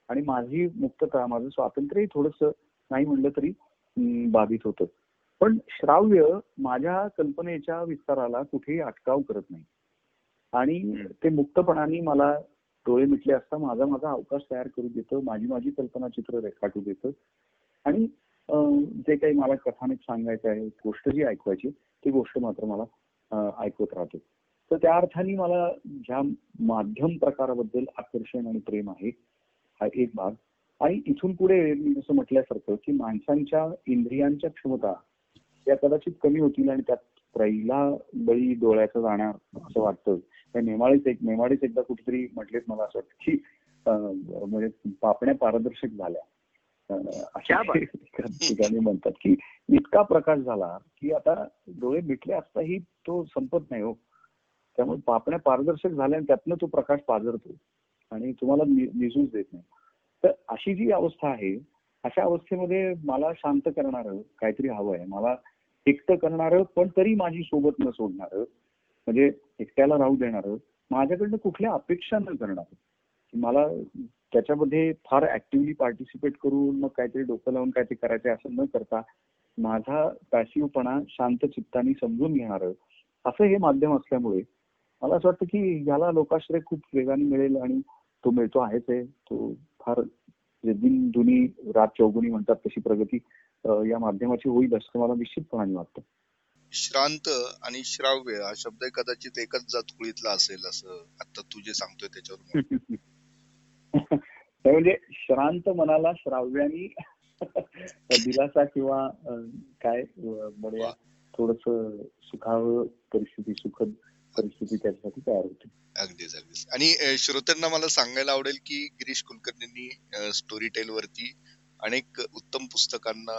आणि माझी मुक्तता माझं स्वातंत्र्यही थोडस नाही म्हणलं तरी बाधित होतं. पण श्राव्य माझ्या कल्पनेच्या विस्ताराला कुठेही अटकाव करत नाही. आणि ते मुक्तपणाने मला डोळे मिटले असता माझा माझा अवकाश तयार करू देतं माझी माझी कल्पना चित्र रेखाटू देतं. आणि जे काही मला कथानक सांगायचं आहे गोष्ट जी ऐकवायची ती गोष्ट मात्र मला ऐकत ऐकवत राहतो. तर त्या अर्थाने मला ज्या माध्यम प्रकाराबद्दल आकर्षण आणि प्रेम आहे हा एक भाग. आणि इथून पुढे मी जसं म्हटल्यासारखं की माणसांच्या इंद्रियांच्या क्षमता त्या कदाचित कमी होतील आणि त्यात पहिला बळी डोळ्याचा जाणार असं वाटतं त्या नेमाळीच एक नेमाळीच एकदा कुठेतरी म्हटलेत मला असं वाटतं की म्हणजे पापण्या पारदर्शक झाल्या. अशा *laughs* ठिकाणी म्हणतात की इतका प्रकाश झाला की आता डोळे मिटले असताही तो संपत नाही हो. त्यामुळे पापण्या पारदर्शक झाल्या आणि त्यातनं तो प्रकाश पाजरतो आणि तुम्हाला नि- निजूच देत नाही. तर अशी जी अवस्था आहे अशा अवस्थेमध्ये मला शांत करणारं काहीतरी हवं आहे. मला एकटं करणारं पण तरी माझी सोबत न सोडणारं म्हणजे एकट्याला राहू देणारं माझ्याकडनं कुठल्या अपेक्षा न करणार मला त्याच्यामध्ये फार ऍक्टिव्हली पार्टिसिपेट करून मग काहीतरी डोकं लावून काहीतरी करायचं असं न करता माझा पॅसिव्हपणा शांत चित्ताने समजून घेणार असं हे माध्यम असल्यामुळे मला असं वाटतं की याला लोकाश्रय खूप वेगाने मिळेल आणि तो मिळतो आहेच आहे. तो फार दिन दुनी रात चौगुनी म्हणतात तशी प्रगती या माध्यमाची होईल असं मला निश्चितपणाने वाटतं. श्रांत आणि श्राव्य हा शब्द कदाचित एकच जातकुळीतला असेल असं आता तू जे सांगतोय त्याच्यावर. *laughs* म्हणजे श्रांत मनाला श्राव्यानी दिलासा किंवा काय म्हणूया थोडस सुखावं परिस्थिती सुखद परिस्थिती त्याच्यासाठी तयार होते. अगदीच अगदीच. आणि श्रोत्यांना मला सांगायला आवडेल की गिरीश कुलकर्णींनी स्टोरी टेल वरती अनेक उत्तम पुस्तकांना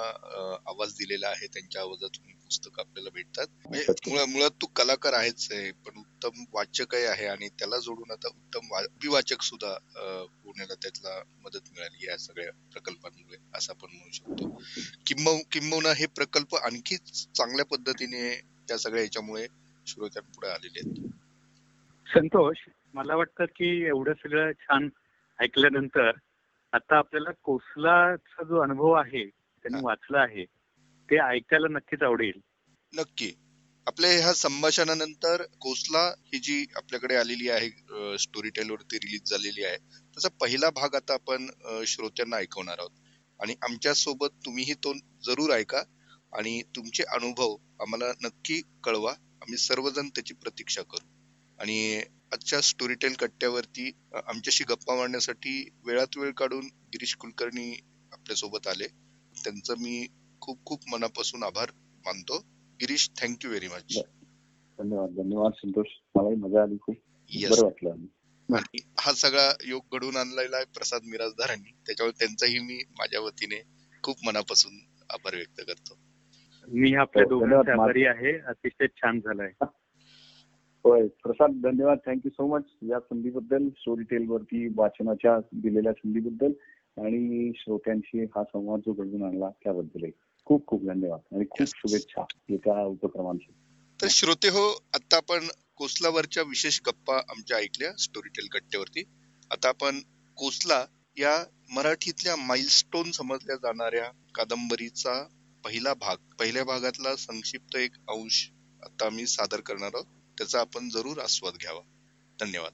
आवाज दिलेला आहे. त्यांच्या आवाजातून पुस्तक आपल्याला भेटतात. म्हणजे मुळात तू कलाकार आहेच आहे पण उत्तम वाचकही आहे आणि त्याला जोडून आता उत्तम अभिवाचक सुद्धा होण्याला त्यातला मदत मिळाली या सगळ्या प्रकल्पांमुळे असं आपण म्हणू शकतो. किंब किंबहुना हे प्रकल्प आणखी चांगल्या पद्धतीने त्या सगळ्या याच्यामुळे श्रोत्यांपुढे आलेले आहेत. संतोष मला वाटतं की एवढं सगळं छान ऐकल्यानंतर आता आपल्याला कोसलाचा जो अनुभव आहे त्यांनी वाचला आहे ते ऐकायला नक्कीच आवडेल. नक्की. आपल्या ह्या संभाषणानंतर कोसला ही जी आपल्याकडे आलेली आहे स्टोरी टेल वरती रिलीज झालेली आहे त्याचा पहिला भाग आता आपण श्रोत्यांना ऐकवणार आहोत. आणि आमच्यासोबत तुम्हीही तो जरूर ऐका आणि तुमचे अनुभव आम्हाला नक्की कळवा. आम्ही सर्वजण त्याची प्रतीक्षा करू. आणि आजच्या स्टोरीटेल कट्ट्यावरती आमच्याशी गप्पा मारण्यासाठी वेळात वेळ काढून गिरीश कुलकर्णी आपल्यासोबत आले. त्यांचं मी खूप खूप मनापासून आभार मानतो. गिरीश थँक्यू व्हेरी मच धन्यवाद धन्यवाद संतोष. मलाही मजा आली खूप. बरं वाटलं आणि हा सगळा योग घडवून आणलेला आहे प्रसाद मिराजदारांनी. त्याच्यामुळे त्यांचाही मी माझ्या वतीने खूप मनापासून आभार व्यक्त करतो. मी आपल्या हो, दोघांचे आभारी आहे. अतिशय छान झालाय. होय. प्रसाद धन्यवाद. थँक्यू सो मच या संधीबद्दल स्टोरी टेल वरती वाचनाच्या दिलेल्या संधीबद्दल आणि श्रोत्यांशी हा संवाद जो घडून आणला त्याबद्दल खूप खूप धन्यवाद आणि खूप शुभेच्छा एका उपक्रमांची. तर श्रोते हो आता आपण कोसलावरच्या विशेष गप्पा आमच्या ऐकल्या स्टोरी टेल कट्ट्यावरती आता आपण कोसला या मराठीतल्या माइलस्टोन समजल्या जाणाऱ्या कादंबरीचा पहिला भाग पहिल्या भागातला संक्षिप्त एक अंश आता आम्ही सादर करणार आहोत. त्याचा आपण जरूर आस्वाद घ्यावा. धन्यवाद.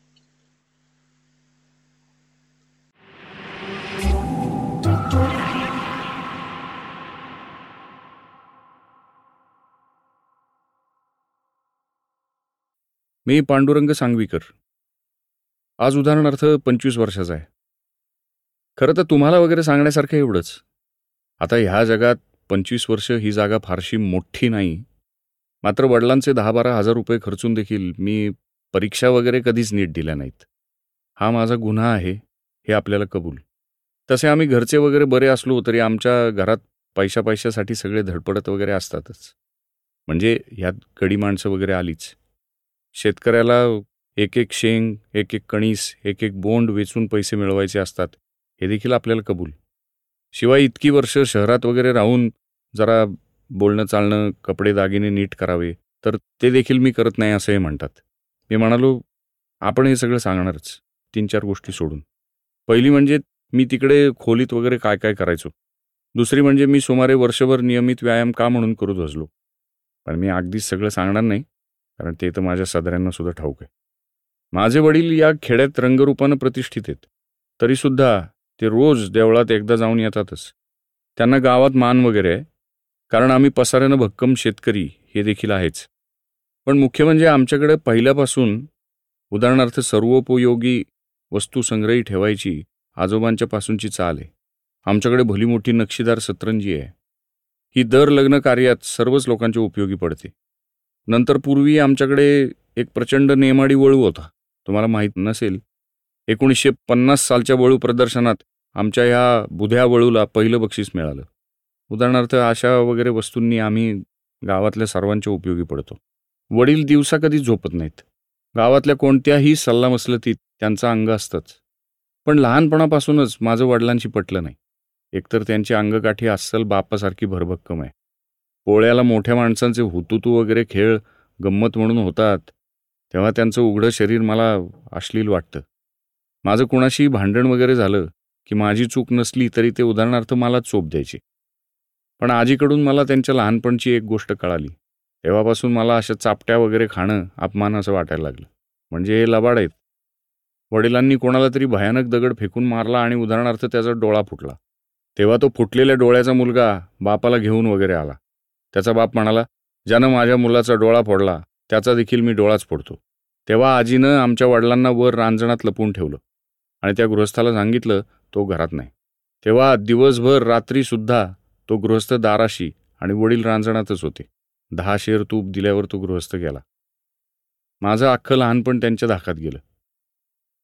मी पांडुरंग सांगवीकर. आज उदाहरणार्थ पंचवीस वर्षाचा आहे. खरं तर तुम्हाला वगैरे सांगण्यासारखं एवढंच. आता ह्या जगात पंचवीस वर्ष ही जागा फारशी मोठी नाही. मात्र वडिलांचे दहा बारा हजार रुपये खर्चून देखील मी परीक्षा वगैरे कधीच नीट दिल्या नाहीत. हा माझा गुन्हा आहे हे आपल्याला कबूल. तसे आम्ही घरचे वगैरे बरे असलो तरी आमच्या घरात पैशा पैशासाठी सगळे धडपडत वगैरे असतातच. म्हणजे ह्यात गडी माणसं वगैरे आलीच. शेतकऱ्याला एक एक शेंग एक एक कणीस एक एक बोंड वेचून पैसे मिळवायचे असतात हे देखील आपल्याला कबूल. शिवाय इतकी वर्ष शहरात वगैरे राहून जरा बोलणं चालणं कपडे दागिने नीट करावे तर ते देखील मी करत नाही असंही म्हणतात. मी म्हणालो आपण हे सगळं सांगणारच. तीन चार गोष्टी सोडून. पहिली म्हणजे मी तिकडे खोलीत वगैरे काय काय करायचो. दुसरी म्हणजे मी सुमारे वर्षभर नियमित व्यायाम का म्हणून करू धजलो. पण मी अगदीच सगळं सांगणार नाही कारण ते तर माझ्या सदऱ्यांना सुद्धा ठाऊक आहे. माझे वडील या खेड्यात रंगरूपानं प्रतिष्ठित आहेत. तरीसुद्धा ते रोज देवळात एकदा जाऊन येतातच. त्यांना गावात मान वगैरे आहे कारण आम्ही पसाऱ्यानं भक्कम शेतकरी हे देखील आहेच. पण मुख्य म्हणजे आमच्याकडे पहिल्यापासून उदाहरणार्थ सर्वोपयोगी वस्तू संग्रही ठेवायची आजोबांच्या पासूनची चाल आहे. आमच्याकडे भली मोठी नक्षीदार सतरंजी आहे. ही दर लग्न कार्यात सर्वच लोकांच्या उपयोगी पडते. नंतर पूर्वी आमच्याकडे एक प्रचंड नेमाडी वळू होता. तुम्हाला माहीत नसेल एकोणीसशे पन्नास सालच्या वळू प्रदर्शनात आमच्या ह्या बुध्या वळूला पहिलं बक्षीस मिळालं. उदाहरणार्थ अशा वगैरे वस्तूंनी आम्ही गावातल्या सर्वांच्या उपयोगी पडतो. वडील दिवसा कधी झोपत नाहीत. गावातल्या कोणत्याही सल्लामसलतीत त्यांचं अंग असतंच. पण लहानपणापासूनच माझं वडिलांशी पटलं नाही. एकतर त्यांची अंगकाठी अस्सल बापासारखी भरभक्कम आहे. पोळ्याला मोठ्या माणसांचे हुतुतू वगैरे खेळ गंमत म्हणून होतात तेव्हा त्यांचं उघडं शरीर मला अश्लील वाटतं. माझं कुणाशी भांडण वगैरे झालं की माझी चूक नसली तरी ते उदाहरणार्थ मला चोप द्यायचे. पण आजीकडून मला त्यांच्या लहानपणची एक गोष्ट कळाली. तेव्हापासून मला अशा चापट्या वगैरे खाणं अपमान असं वाटायला लागलं. म्हणजे हे लबाड आहेत. वडिलांनी कोणाला तरी भयानक दगड फेकून मारला आणि उदाहरणार्थ त्याचा डोळा फुटला. तेव्हा तो फुटलेल्या डोळ्याचा मुलगा बापाला घेऊन वगैरे आला. त्याचा बाप म्हणाला ज्यानं माझ्या मुलाचा डोळा फोडला त्याचा देखील मी डोळाच फोडतो. तेव्हा आजीनं आमच्या वडिलांना वर रांजणात लपून ठेवलं आणि त्या गृहस्थाला सांगितलं तो घरात नाही. तेव्हा दिवसभर रात्रीसुद्धा तो गृहस्थ दाराशी आणि वडील रांजणातच होते. दहा शेर तूप दिल्यावर तो गृहस्थ गेला. माझं अख्खं लहानपण त्यांच्या धाकात गेलं.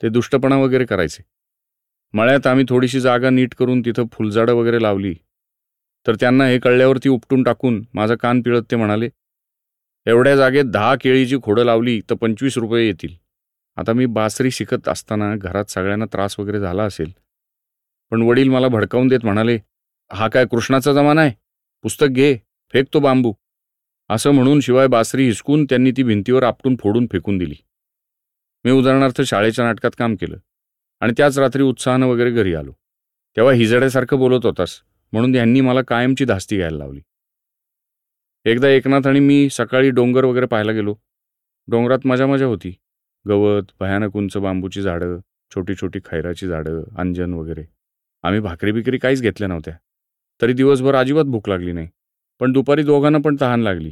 ते दुष्टपणा वगैरे करायचे. मळ्यात आम्ही थोडीशी जागा नीट करून तिथं फुलझाडं वगैरे लावली. तर त्यांना हे कळल्यावर ती उपटून टाकून माझा कान पिळत ते म्हणाले एवढ्या जागेत दहा केळीची खोडं लावली तर पंचवीस रुपये येतील. आता मी बासरी शिकत असताना घरात सगळ्यांना त्रास वगैरे झाला असेल. पण वडील मला भडकावून देत म्हणाले हा काय कृष्णाचा जमाना आहे? पुस्तक घे फेक तो बांबू. असं म्हणून शिवाय बासरी हिसकून त्यांनी ती भिंतीवर आपटून फोडून फेकून दिली. मी उदाहरणार्थ शाळेच्या नाटकात काम केलं आणि त्याच रात्री उत्साहानं वगैरे घरी आलो. तेव्हा हिजड्यासारखं बोलत होतास म्हणून यांनी मला कायमची धास्ती घ्यायला लावली. एकदा एकनाथ आणि मी सकाळी डोंगर वगैरे पाहायला गेलो. डोंगरात मजा मजा होती. गवत भयानक उंच बांबूची झाडं छोटी छोटी खैराची झाडं अंजन वगैरे. आम्ही भाकरी बिकरी काहीच घेतल्या नव्हत्या. तरी दिवसभर अजिबात भूक लागली नाही. पण दुपारी दोघांना पण तहान लागली.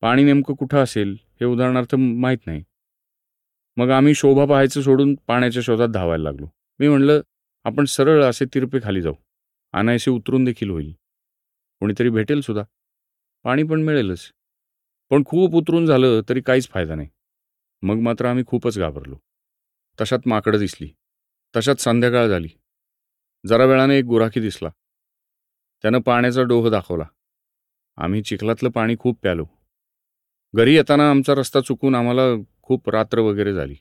पाणी नेमकं कुठं असेल हे उदाहरणार्थ माहीत नाही. मग आम्ही शोभा पाहायचं सोडून पाण्याच्या शोधात धावायला लागलो. मी म्हणलं आपण सरळ असे तिरपे खाली जाऊ. अनायसे उतरून देखील होईल. कोणीतरी भेटेल सुद्धा. पाणी पण मिळेलच. पण खूप उतरून झालं तरी काहीच फायदा नाही. मग मात्र आम्ही खूपच घाबरलो. तशात माकडं दिसली. तशात संध्याकाळ झाली. जरा वेळाने एक गुराखी दिसला. त्यानं पाण्याचा डोह दाखवला. आम्ही चिखलातलं पाणी खूप प्यालो. घरी येताना आमचा रस्ता चुकून आम्हाला खूप रात्र वगैरे झाली.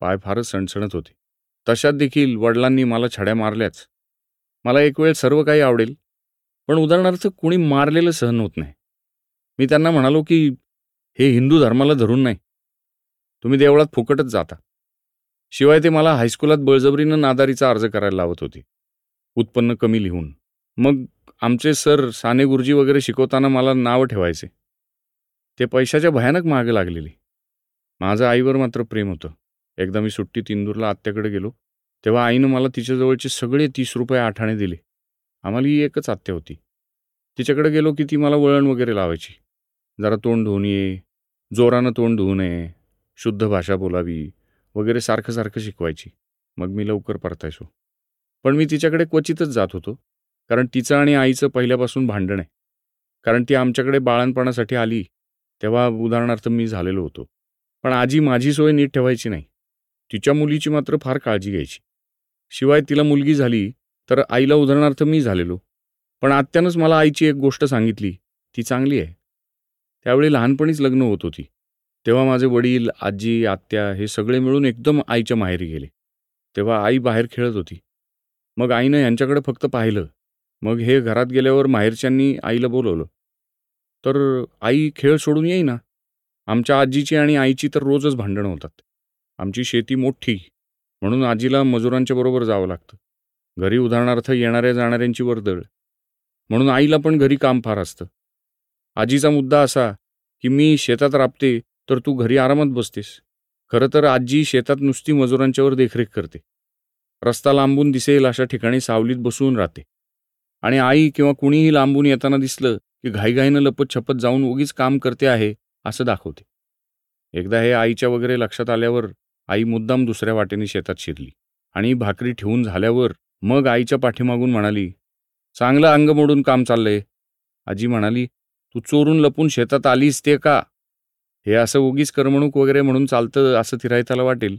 पाय फारच सणसणत होते. तशात देखील वडिलांनी मला छड्या मारल्याच. मला एक वेळ सर्व काही आवडेल पण उदाहरणार्थ कुणी मारलेलं सहन होत नाही. मी त्यांना म्हणालो की हे हिंदू धर्माला धरून नाही. तुम्ही देवळात फुकटच जाता. शिवाय ते मला हायस्कुलात बळजबरीनं नादारीचा अर्ज करायला लावत होते. उत्पन्न कमी लिहून. मग आमचे सर साने गुरुजी वगैरे शिकवताना मला नावं ठेवायचे. ते पैशाच्या भयानक मागे लागलेली. माझं आईवर मात्र प्रेम होतं. एकदा मी सुट्टीत इंदूरला आत्याकडे गेलो तेव्हा आईनं मला तिच्याजवळचे सगळे तीस रुपये आठाणे दिले. आम्हाला ही एकच आत्या होती. तिच्याकडे गेलो की ती मला वळण वगैरे लावायची. जरा तोंड धुवून ये जोरानं तोंड धुवू नये शुद्ध भाषा बोलावी वगैरे सारखं सारखं शिकवायची. मग मी लवकर परतायचो. पण मी तिच्याकडे क्वचितच जात होतो. कारण तिचं आणि आईचं पहिल्यापासून भांडण आहे. कारण ती आमच्याकडे बाळणपणासाठी आली तेव्हा उदाहरणार्थ मी झालेलो होतो. पण आजी माझी सोय नीट ठेवायची नाही. तिच्या मुलीची मात्र फार काळजी घ्यायची. शिवाय तिला मुलगी झाली तर आईला उदाहरणार्थ मी झालेलो. पण आत्यानंच मला आईची एक गोष्ट सांगितली ती चांगली आहे. त्यावेळी लहानपणीच लग्न होत होती. तेव्हा माझे वडील आजी आत्या हे सगळे मिळून एकदम आईच्या माहेरी गेले. तेव्हा आई बाहेर खेळत होती. मग आईनं यांच्याकडे फक्त पाहिलं मग हे घरात गेल्यावर माहेरच्यांनी आईला बोलवलं. तर आई खेळ सोडून येईना. आमच्या आजीची आणि आईची तर रोजच भांडणं होतात. आमची शेती मोठी म्हणून आजीला मजुरांच्या बरोबर जावं लागतं. घरी उदाहरणार्थ येणाऱ्या जाणाऱ्यांची वर्दळ. म्हणून आईला पण घरी काम फार असतं. आजीचा मुद्दा असा की मी शेतात राबते तर तू घरी आरामात बसतेस. खरं तर आजी शेतात नुसती मजुरांच्यावर देखरेख करते. रस्ता लांबून दिसेल अशा ठिकाणी सावलीत बसून राहते. आणि आई किंवा कुणीही लांबून येताना दिसलं की घाईघाईनं लपत छपत जाऊन उगीच काम करते आहे असं दाखवते. एकदा हे आईच्या वगैरे लक्षात आल्यावर आई मुद्दाम दुसऱ्या वाटेने शेतात शिरली आणि भाकरी ठेवून झाल्यावर मग आईच्या पाठीमागून म्हणाली चांगलं अंग मोडून काम चाललंय. आजी म्हणाली तू चोरून लपून शेतात आलीस ते का? हे असं उगीच करमणूक वगैरे म्हणून चालतं असं तिरायताला वाटेल.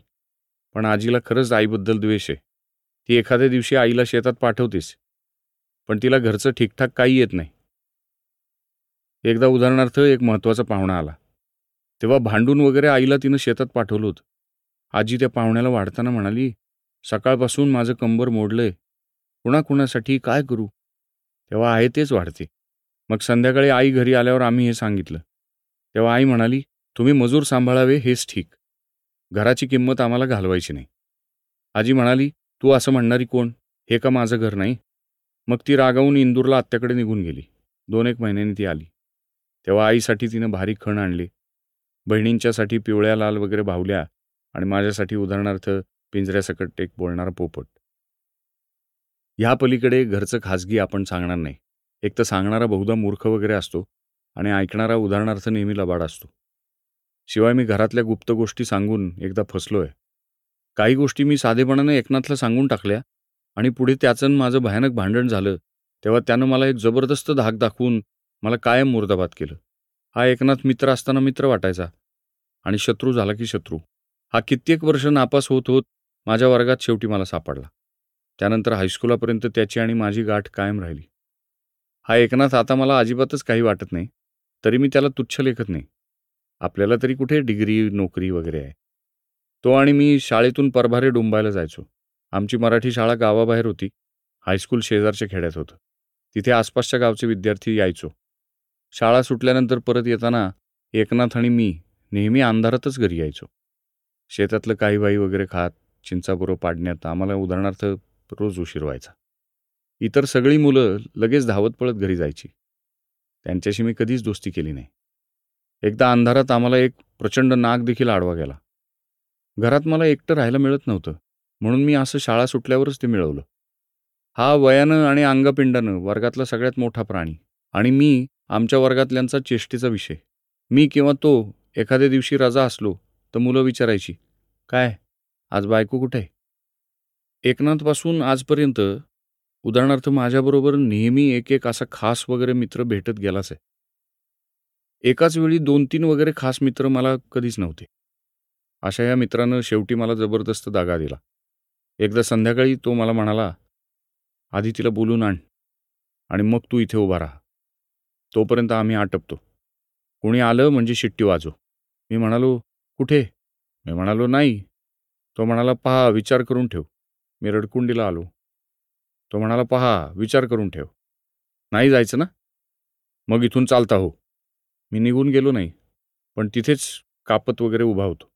पण आजीला खरंच आईबद्दल द्वेष आहे. ती एखाद्या दिवशी आईला शेतात पाठवतेस. पण तिला घरचं ठीकठाक काही येत नाही. एकदा उदाहरणार्थ एक महत्त्वाचा पाहुणा आला. तेव्हा भांडून वगैरे आईला तिनं शेतात पाठवलं होतं. आजी त्या पाहुण्याला वाढताना म्हणाली सकाळपासून माझं कंबर मोडलंय. कुणाकुणासाठी काय करू? तेव्हा आहे तेच वाढते. मग संध्याकाळी आई घरी आल्यावर आम्ही हे सांगितलं. तेव्हा आई म्हणाली तुम्ही मजूर सांभाळावे हेच ठीक. घराची किंमत आम्हाला घालवायची नाही. आजी म्हणाली तू असं म्हणणारी कोण? हे का माझं घर नाही? मग ती रागावून इंदूरला आत्याकडे निघून गेली. दोन एक महिन्यांनी ती आली. तेव्हा आईसाठी तिनं भारी खण आणले. बहिणींच्यासाठी पिवळ्या लाल वगैरे भावल्या आणि माझ्यासाठी उदाहरणार्थ पिंजऱ्यासकट एक बोलणारा पोपट. ह्या पलीकडे घरचं खाजगी आपण सांगणार नाही. एक तर सांगणारा बहुधा मूर्ख वगैरे असतो आणि ऐकणारा उदाहरणार्थ नेहमी लबाड असतो. शिवाय मी घरातल्या गुप्त गोष्टी सांगून एकदा फसलोय. काही गोष्टी मी साधेपणाने एकनाथला सांगून टाकल्या आणि पुढे त्याचं माझं भयानक भांडण झालं तेव्हा त्यानं मला एक जबरदस्त धाक दाखवून मला कायम मुर्दाबाद केलं. हा एकनाथ मित्र असताना मित्र वाटायचा आणि शत्रू झाला की शत्रू. हा कित्येक वर्ष नापास होत होत माझ्या वर्गात शेवटी मला सापडला. त्यानंतर हायस्कुलापर्यंत त्याची आणि माझी गाठ कायम राहिली. हा एकनाथ आता मला अजिबातच काही वाटत नाही तरी मी त्याला तुच्छ लेखत नाही. आपल्याला तरी कुठे डिग्री नोकरी वगैरे आहे? तो आणि मी शाळेतून परभारे डुंबायला जायचो. आमची मराठी शाळा गावाबाहेर होती. हायस्कूल शेजारच्या खेड्यात होतं. तिथे आसपासच्या गावचे विद्यार्थी यायचो. शाळा सुटल्यानंतर परत येताना एकनाथ आणि मी नेहमी अंधारातच घरी यायचो. शेतातलं काही बाई वगैरे खात चिंचाबरोबर पाडण्यात आम्हाला उदाहरणार्थ रोज उशीर व्हायचा. इतर सगळी मुलं लगेच धावत पळत घरी जायची. त्यांच्याशी मी कधीच दोस्ती केली नाही. एकदा अंधारात आम्हाला एक प्रचंड नाग देखील आडवा गेला. घरात मला एकटं राहायला मिळत नव्हतं. म्हणून मी असं शाळा सुटल्यावरच ते मिळवलं. हा वयानं आणि अंगपिंडानं वर्गातला सगळ्यात मोठा प्राणी आणि मी आमच्या वर्गातल्यांचा चेष्टेचा विषय. मी किंवा तो एखाद्या दिवशी रजा असलो तर मुलं विचारायची काय? आज बायको कुठे? एकनाथपासून आजपर्यंत उदाहरणार्थ माझ्याबरोबर नेहमी एक एक असा खास वगैरे मित्र भेटत गेलाच आहे. एकाच वेळी दोन तीन वगैरे खास मित्र मला कधीच नव्हते. अशा या मित्रानं शेवटी मला जबरदस्त दागा दिला. एकदा संध्याकाळी तो मला म्हणाला आधी तिला बोलून आण आणि मग तू इथे उभा राहा. तोपर्यंत आम्ही आटपतो. कोणी आलं म्हणजे शिट्टी वाजो मी म्हणालो कुठे? मी म्हणालो नाही. तो म्हणाला पहा विचार करून ठेव. मी रडकुंडीला आलो. तो म्हणाला पहा विचार करून ठेव. नाही जायचं ना? मग इथून चालता हो. मी निघून गेलो नाही पण तिथेच कापत वगैरे उभा होतो.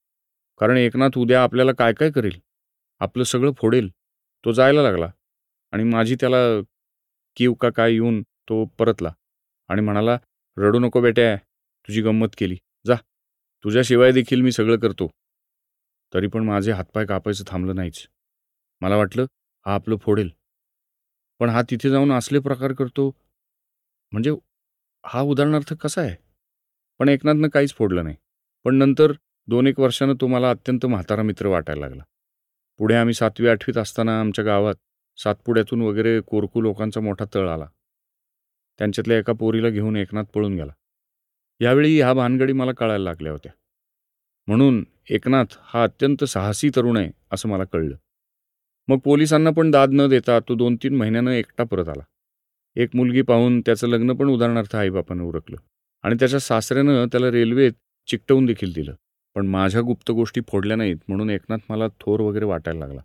कारण एकनाथ उद्या आपल्याला काय काय करेल? आपलं सगळं फोडेल तो जायला लागला आणि माझी त्याला कीव का काय येऊन तो परतला आणि म्हणाला रडू नको बेट्या तुझी गंमत केली. जा तुझ्याशिवाय देखील मी सगळं करतो. तरी पण माझे हातपाय कापायचं थांबलं नाहीच. मला वाटलं हा आपलं फोडेल. पण हा तिथे जाऊन असले प्रकार करतो म्हणजे हा उदाहरणार्थ कसा आहे? पण एकनाथनं काहीच फोडलं नाही. पण नंतर दोन एक वर्षानं तो मला अत्यंत म्हातारा मित्र वाटायला लागला. पुढे आम्ही सातवी आठवीत असताना आमच्या गावात सातपुड्यातून वगैरे कोरकू लोकांचा मोठा तळ आला. त्यांच्यातल्या एका पोरीला घेऊन एकनाथ पळून गेला. यावेळी ह्या भानगडी मला कळायला लागल्या होत्या. म्हणून एकनाथ हा अत्यंत साहसी तरुण आहे असं मला कळलं. मग पोलिसांना पण दाद न देता तो दोन तीन महिन्यानं एकटा परत आला. एक मुलगी पाहून त्याचं लग्न पण उदाहरणार्थ आईबापानं उरकलं आणि त्याच्या सासऱ्यानं त्याला रेल्वेत चिकटवून देखील दिलं. पण माझ्या गुप्त गोष्टी फोडल्या नाहीत म्हणून एकनाथ मला थोर वगैरे वाटायला लागला.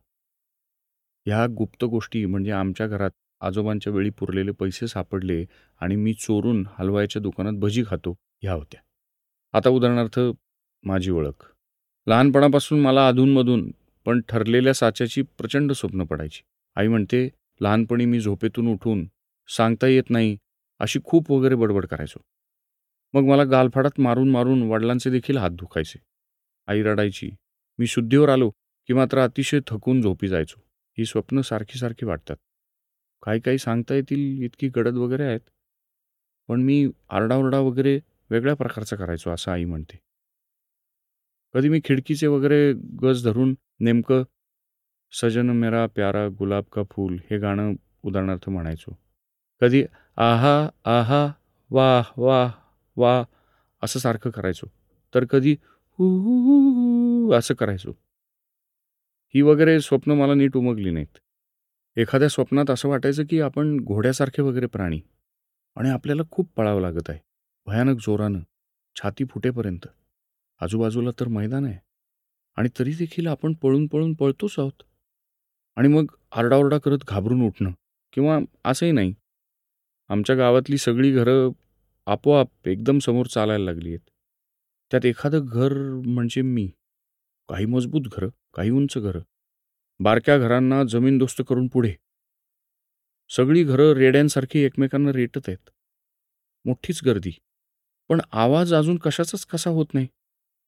ह्या गुप्त गोष्टी म्हणजे आमच्या घरात आजोबांच्या वेळी पुरलेले पैसे सापडले आणि मी चोरून हलवायच्या दुकानात भजी खातो ह्या होत्या. आता उदाहरणार्थ माझी ओळख. लहानपणापासून मला अधूनमधून पण ठरलेल्या साच्याची प्रचंड स्वप्न पडायची. आई म्हणते लहानपणी मी झोपेतून उठून सांगता येत नाही अशी खूप वगैरे बडबड करायचो. मग मला गालफाडात मारून मारून वडिलांचे देखील हात दुखायचे. आई रडायची. मी शुद्धीवर आलो की मात्र अतिशय थकून झोपी जायचो. ही स्वप्न सारखी सारखी वाटतात. काही काही सांगता येतील इतकी गडद वगैरे आहेत. पण मी आरडाओरडा वगैरे वेगळ्या प्रकारचा करायचो असं आई म्हणते. कधी मी खिडकीचे वगैरे गज धरून नेमकं सजन मेरा प्यारा गुलाब का फूल हे गाणं उदाहरणार्थ म्हणायचो. कधी आहा आहा वाह वाह वा असं सारखं करायचो. तर कधी हू असं करायचो. ही वगैरे स्वप्न मला नीट उमगली नाहीत. एखाद्या स्वप्नात असं वाटायचं की आपण घोड्यासारखे वगैरे प्राणी आणि आपल्याला खूप पळावं लागत आहे. भयानक जोरानं छाती फुटेपर्यंत. आजूबाजूला तर मैदान आहे. आणि तरी देखील आपण पळून पळून पळतोच आहोत. आणि मग आरडाओरडा करत घाबरून उठणं किंवा असंही नाही. आमच्या गावातली सगळी घरं आपोआप एकदम समोर चालायला लागली आहेत. त्यात एखादं घर म्हणजे मी. काही मजबूत घरं काही उंच घरं. बारक्या घरांना जमीनदोस्त करून पुढे. सगळी घरं रेड्यांसारखी एकमेकांना रेटत आहेत. मोठीच गर्दी. पण आवाज अजून कशाचाच कसा होत नाही?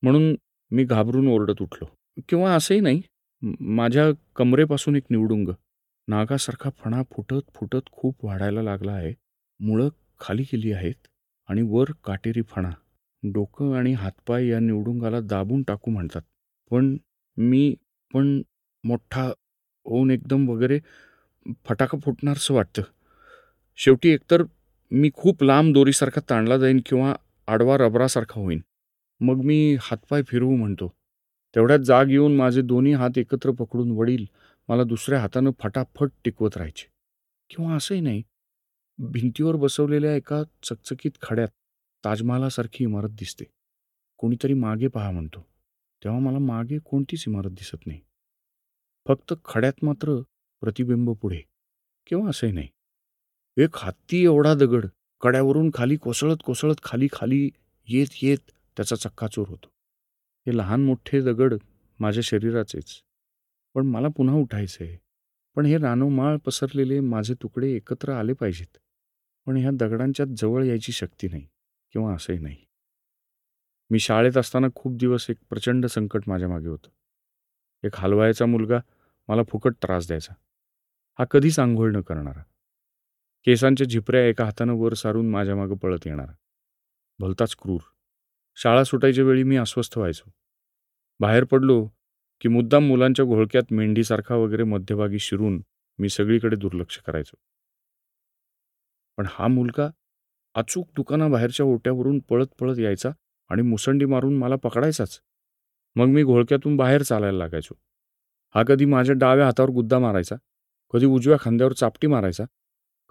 म्हणून मी घाबरून ओरडत उठलो. किंवा असंही नाही माझ्या कमरेपासून एक निवडुंग. नागासारखा फणा फुटत फुटत खूप वाढायला लागला आहे. मुळं खाली गेली आहेत आणि वर काटेरी फणा. डोकं आणि हातपाय या निवडुंगाला दाबून टाकू म्हणतात. पण मी पण मोठा होऊन एकदम वगैरे फटाका फुटणारसं वाटतं. शेवटी एकतर मी खूप लांब दोरीसारखा ताणला जाईन किंवा आडवा रबरासारखा होईन. मग मी हातपाय फिरवू म्हणतो. तेवढ्यात जाग येऊन माझे दोन्ही हात एकत्र पकडून वडील मला दुसऱ्या हातानं फटाफट टिकवत राहायचे. किंवा असंही नाही. भिंतीवर बसवलेल्या एका चकचकीत खड्यात ताजमहालासारखी इमारत दिसते. कोणीतरी मागे पहा म्हणतो. तेव्हा मला मागे कोणतीच इमारत दिसत नाही. फक्त खड्यात मात्र प्रतिबिंब पुढे. किंवा असंही नाही. एक हत्ती एवढा दगड. कड्यावरून खाली कोसळत कोसळत खाली खाली येत येत त्याचा चक्काचूर होतो. हे लहान मोठे दगड माझ्या शरीराचेच. पण मला पुन्हा उठायचं आहे पण हे रानोमाळ पसरलेले माझे तुकडे एकत्र आले पाहिजेत. पण ह्या दगडांच्या जवळ यायची शक्ती नाही. किंवा असंही नाही. मी शाळेत असताना खूप दिवस एक प्रचंड संकट माझ्या मागे होतं. एक हलवायचा मुलगा मला फुकट त्रास द्यायचा. हा कधीच आंघोळ न करणारा. केसांच्या झिपऱ्या एका हातानं वर सारून माझ्या मागं पळत येणारा. भलताच क्रूर. शाळा सुटायच्या वेळी मी अस्वस्थ व्हायचो. बाहेर पडलो की मुद्दाम मुलांच्या घोळक्यात मेंढीसारखा वगैरे मध्यभागी शिरून मी सगळीकडे दुर्लक्ष करायचो. पण हा मुलगा अचूक दुकानाबाहेरच्या ओट्यावरून पळत पळत यायचा आणि मुसंडी मारून मला पकडायचाच. मग मी घोळक्यातून बाहेर चालायला लागायचो. हा कधी माझ्या डाव्या हातावर गुद्दा मारायचा कधी उजव्या खांद्यावर चापटी मारायचा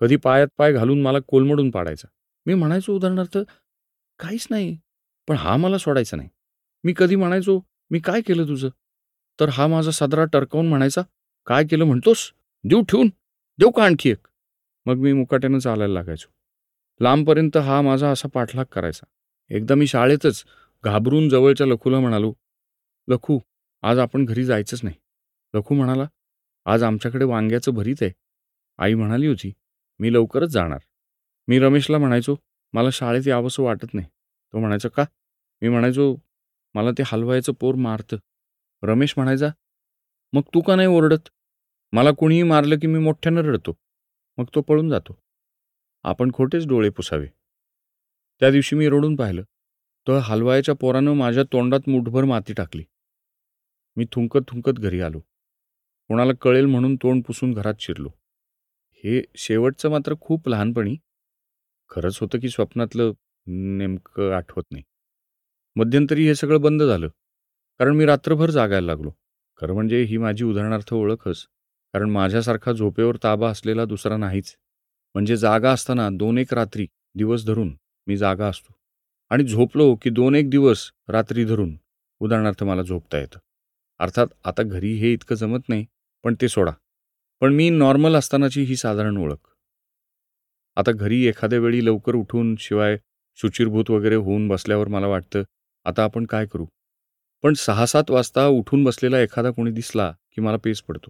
कधी पायात पाय घालून मला कोलमडून पाडायचा. मी म्हणायचो उदाहरणार्थ काहीच नाही पण हा मला सोडायचा नाही. मी कधी म्हणायचो मी काय केलं तुझं? तर हा माझा सदरा टरकावून म्हणायचा काय केलं म्हणतोस? देऊ ठेवून देऊ का आणखी एक? मग मी मुकाट्यानं चालायला लागायचो. लांबपर्यंत हा माझा असा पाठलाग करायचा. एकदा मी शाळेतच घाबरून जवळच्या लखूला म्हणालो लखू आज आपण घरी जायचंच नाही. लखू म्हणाला आज आमच्याकडे वांग्याचं भरीत आहे. आई म्हणाली होती मी लवकरच जाणार. मी रमेशला म्हणायचो मला शाळेत यावंसं वाटत नाही. तो म्हणायचा का? मी म्हणायचो मला ते हलवायचं पोर मारतं. रमेश म्हणायचा मग तू का नाही ओरडत? मला कुणीही मारलं की मी मोठ्यानं रडतो. मग तो पळून जातो. आपण खोटेच डोळे पुसावे. त्या दिवशी मी रडून पाहिलं. तर हलवायच्या पोरानं माझ्या तोंडात मुठभर माती टाकली. मी थुंकत थुंकत घरी आलो. कोणाला कळेल म्हणून तोंड पुसून घरात शिरलो. हे शेवटचं मात्र खूप लहानपणी. खरंच होतं की स्वप्नातलं नेमकं आठवत नाही. मध्यंतरी हे सगळं बंद झालं. कारण मी रात्रभर जागायला लागलो. खरं म्हणजे ही माझी उदाहरणार्थ ओळखच. कारण माझ्यासारखा झोपेवर ताबा असलेला दुसरा नाहीच. म्हणजे जागा असताना दोन एक रात्री दिवस धरून मी जागा असतो. आणि झोपलो की दोन एक दिवस रात्री धरून उदाहरणार्थ मला झोपता येतं. अर्थात आता घरी हे इतकं जमत नाही पण ते सोडा. पण मी नॉर्मल असतानाची ही साधारण ओळख. आता घरी एखाद्या वेळी लवकर उठून शिवाय शुचिरभूत वगैरे होऊन बसल्यावर मला वाटतं आता आपण काय करू? पण सहा सात वाजता उठून बसलेला एखादा कोणी दिसला की मला पेस पडतो.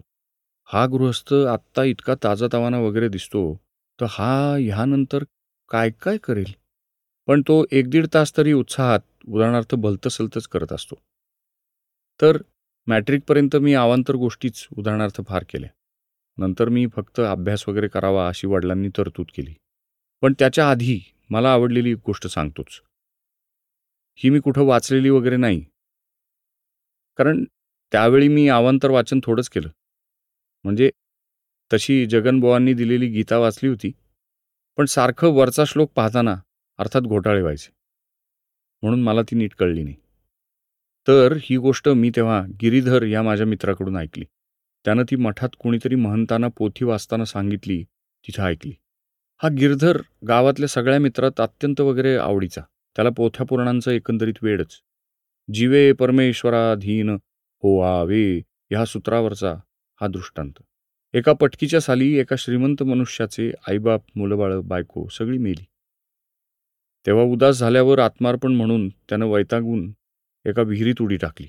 हा गृहस्थ आत्ता इतका ताजातवाना वगैरे दिसतो तर हा ह्यानंतर काय काय करेल? पण तो एक दीड तास तरी उत्साहात उदाहरणार्थ भलतसलतच करत असतो. तर मॅट्रिकपर्यंत मी आवांतर गोष्टीच उदाहरणार्थ फार केल्या. नंतर मी फक्त अभ्यास वगैरे करावा अशी वडिलांनी तरतूद केली. पण त्याच्या आधी मला आवडलेली एक गोष्ट सांगतोच. ही मी कुठं वाचलेली वगैरे नाही. कारण त्यावेळी मी आवांतर वाचन थोडंच केलं. म्हणजे तशी जगनबोवांनी दिलेली गीता वाचली होती. पण सारखं वरचा श्लोक पाहताना अर्थात घोटाळे व्हायचे. म्हणून मला ती नीट कळली नाही. तर ही गोष्ट मी तेव्हा गिरीधर या माझ्या मित्राकडून ऐकली. त्यानं ती मठात कोणीतरी महंतांना पोथी वाचताना सांगितली तिथं ऐकली. हा गिरधर गावातल्या सगळ्या मित्रात अत्यंत वगैरे आवडीचा. त्याला पोथ्या पुराणांचा एकंदरीत वेडच. जीवे परमेश्वराधीन हो आवे ह्या सूत्रावरचा हा दृष्टांत. एका पटकीच्या साली एका श्रीमंत मनुष्याचे आईबाप मुलंबाळं बायको सगळी मेली. तेव्हा उदास झाल्यावर आत्मार्पण म्हणून त्यानं वैतागून एका विहिरीत उडी टाकली.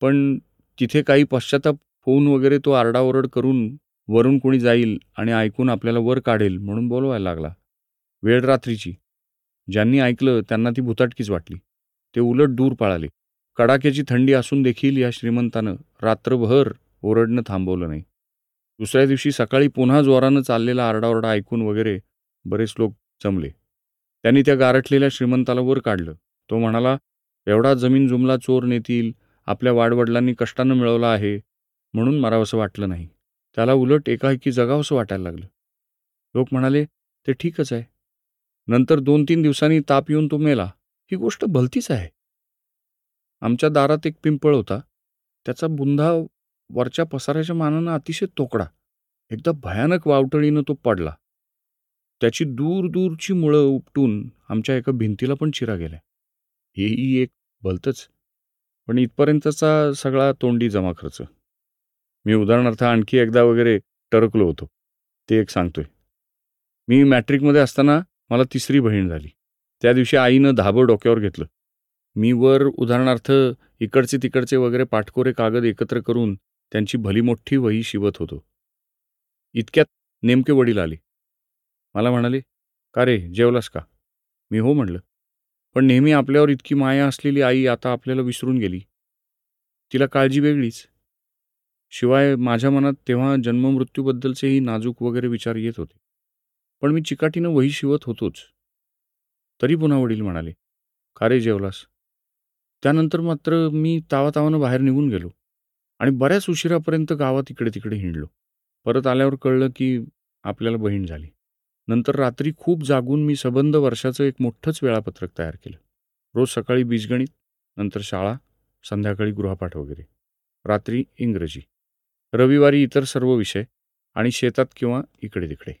पण तिथे काही पश्चाताप होऊन वगैरे तो आरडाओरड करून वरून कोणी जाईल आणि ऐकून आपल्याला वर काढेल म्हणून बोलवायला लागला. वेळ रात्रीची. ज्यांनी ऐकलं त्यांना ती भुताटकीच वाटली. ते उलट दूर पळाले. कडाक्याची थंडी असून देखील या श्रीमंतानं रात्रभर ओरडणं थांबवलं नाही. दुसऱ्या दिवशी सकाळी पुन्हा जोरानं चाललेला आरडाओरडा ऐकून वगैरे बरेच लोक जमले. त्यांनी त्या गारठलेल्या श्रीमंताला वर काढलं. तो म्हणाला एवढा जमीन जुमला चोर नेतील आपल्या वाडवडिलांनी कष्टानं मिळवला आहे म्हणून मारावंसं वाटलं नाही. त्याला उलट एकाएकी जगावंसं वाटायला लागलं. लोक म्हणाले ते ठीकच आहे. नंतर दोन तीन दिवसांनी ताप येऊन तो मेला. ही गोष्ट भलतीच आहे. आमच्या दारात एक पिंपळ होता. त्याचा बुंधा वरच्या पसाऱ्याच्या मानानं अतिशय तोकडा. एकदा भयानक वावटळीनं तो पडला. त्याची दूर दूरची मुळं उपटून आमच्या एका भिंतीला पण चिरा गेल्या. हेही एक भलतंच. पण इथपर्यंतचा सगळा तोंडी जमा खर्च. मी उदाहरणार्थ आणखी एकदा वगैरे टरकलो होतो. ते एक सांगतोय. मी मॅट्रिकमध्ये असताना मला तिसरी बहीण झाली. त्या दिवशी आईनं धाबं डोक्यावर घेतलं. मी वर उदाहरणार्थ इकडचे तिकडचे वगैरे पाठकोरे कागद एकत्र करून त्यांची भलीमोठी वही शिवत होतो. इतक्यात नेमके वडील आले. मला म्हणाले का रे जेवलास का? मी हो म्हणलं पण नेहमी आपल्यावर इतकी माया असलेली आई आता आपल्याला विसरून गेली. तिला काळजी वेगळीच. शिवाय माझ्या मनात तेव्हा जन्ममृत्यूबद्दलचेही नाजूक वगैरे विचार येत होते. पण मी चिकाटीनं वही शिवत होतोच. तरी पुन्हा वडील म्हणाले का रे जेवलास? त्यानंतर मात्र मी तावातावानं बाहेर निघून गेलो. आणि बऱ्याच उशिरापर्यंत गावात इकडे तिकडे हिंडलो. परत आल्यावर कळलं की आपल्याला बहीण झाली. नंतर रात्री खूप जागून मी सबंध वर्षाचं एक मोठंच वेळापत्रक तयार केलं. रोज सकाळी बीजगणित नंतर शाळा संध्याकाळी गृहपाठ वगैरे. रात्री इंग्रजी. रविवारी इतर सर्व विषय आणि शेतात किंवा इकडे तिकडे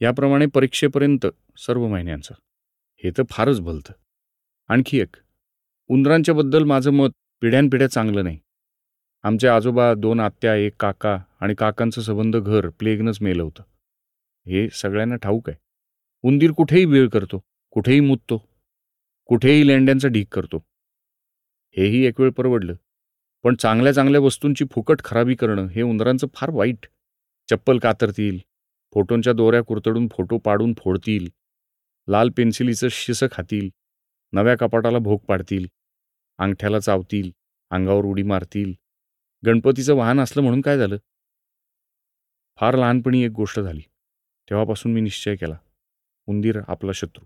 याप्रमाणे परीक्षेपर्यंत सर्व महिन्यांचं. हे तर फारच भलतं. आणखी एक. उंदरांच्याबद्दल माझं मत पिढ्यानपिढ्या चांगलं नाही. आमचे आजोबा दोन आत्या एक काका आणि काकांचं संबंध घर प्लेगनंच मेलं होतं. हे सगळ्यांना ठाऊक आहे. उंदीर कुठेही वेळ करतो कुठेही मुततो कुठेही लेंड्यांचा ढीक करतो. हेही एक वेळ परवडलं. पण चांगल्या चांगल्या वस्तूंची फुकट खराबी करणं हे उंदरांचं फार वाईट. चप्पल कातरतील फोटोंच्या दोऱ्या कुरतडून फोटो पाडून फोडतील लाल पेन्सिलीचं शिसं खातील नव्या कपाटाला भोग पाडतील अंगठ्याला चावतील अंगावर उडी मारतील गणपतीचं वाहन असलं म्हणून काय झालं? फार लहानपणी एक गोष्ट झाली. तेव्हापासून मी निश्चय केला. उंदीर आपला शत्रू.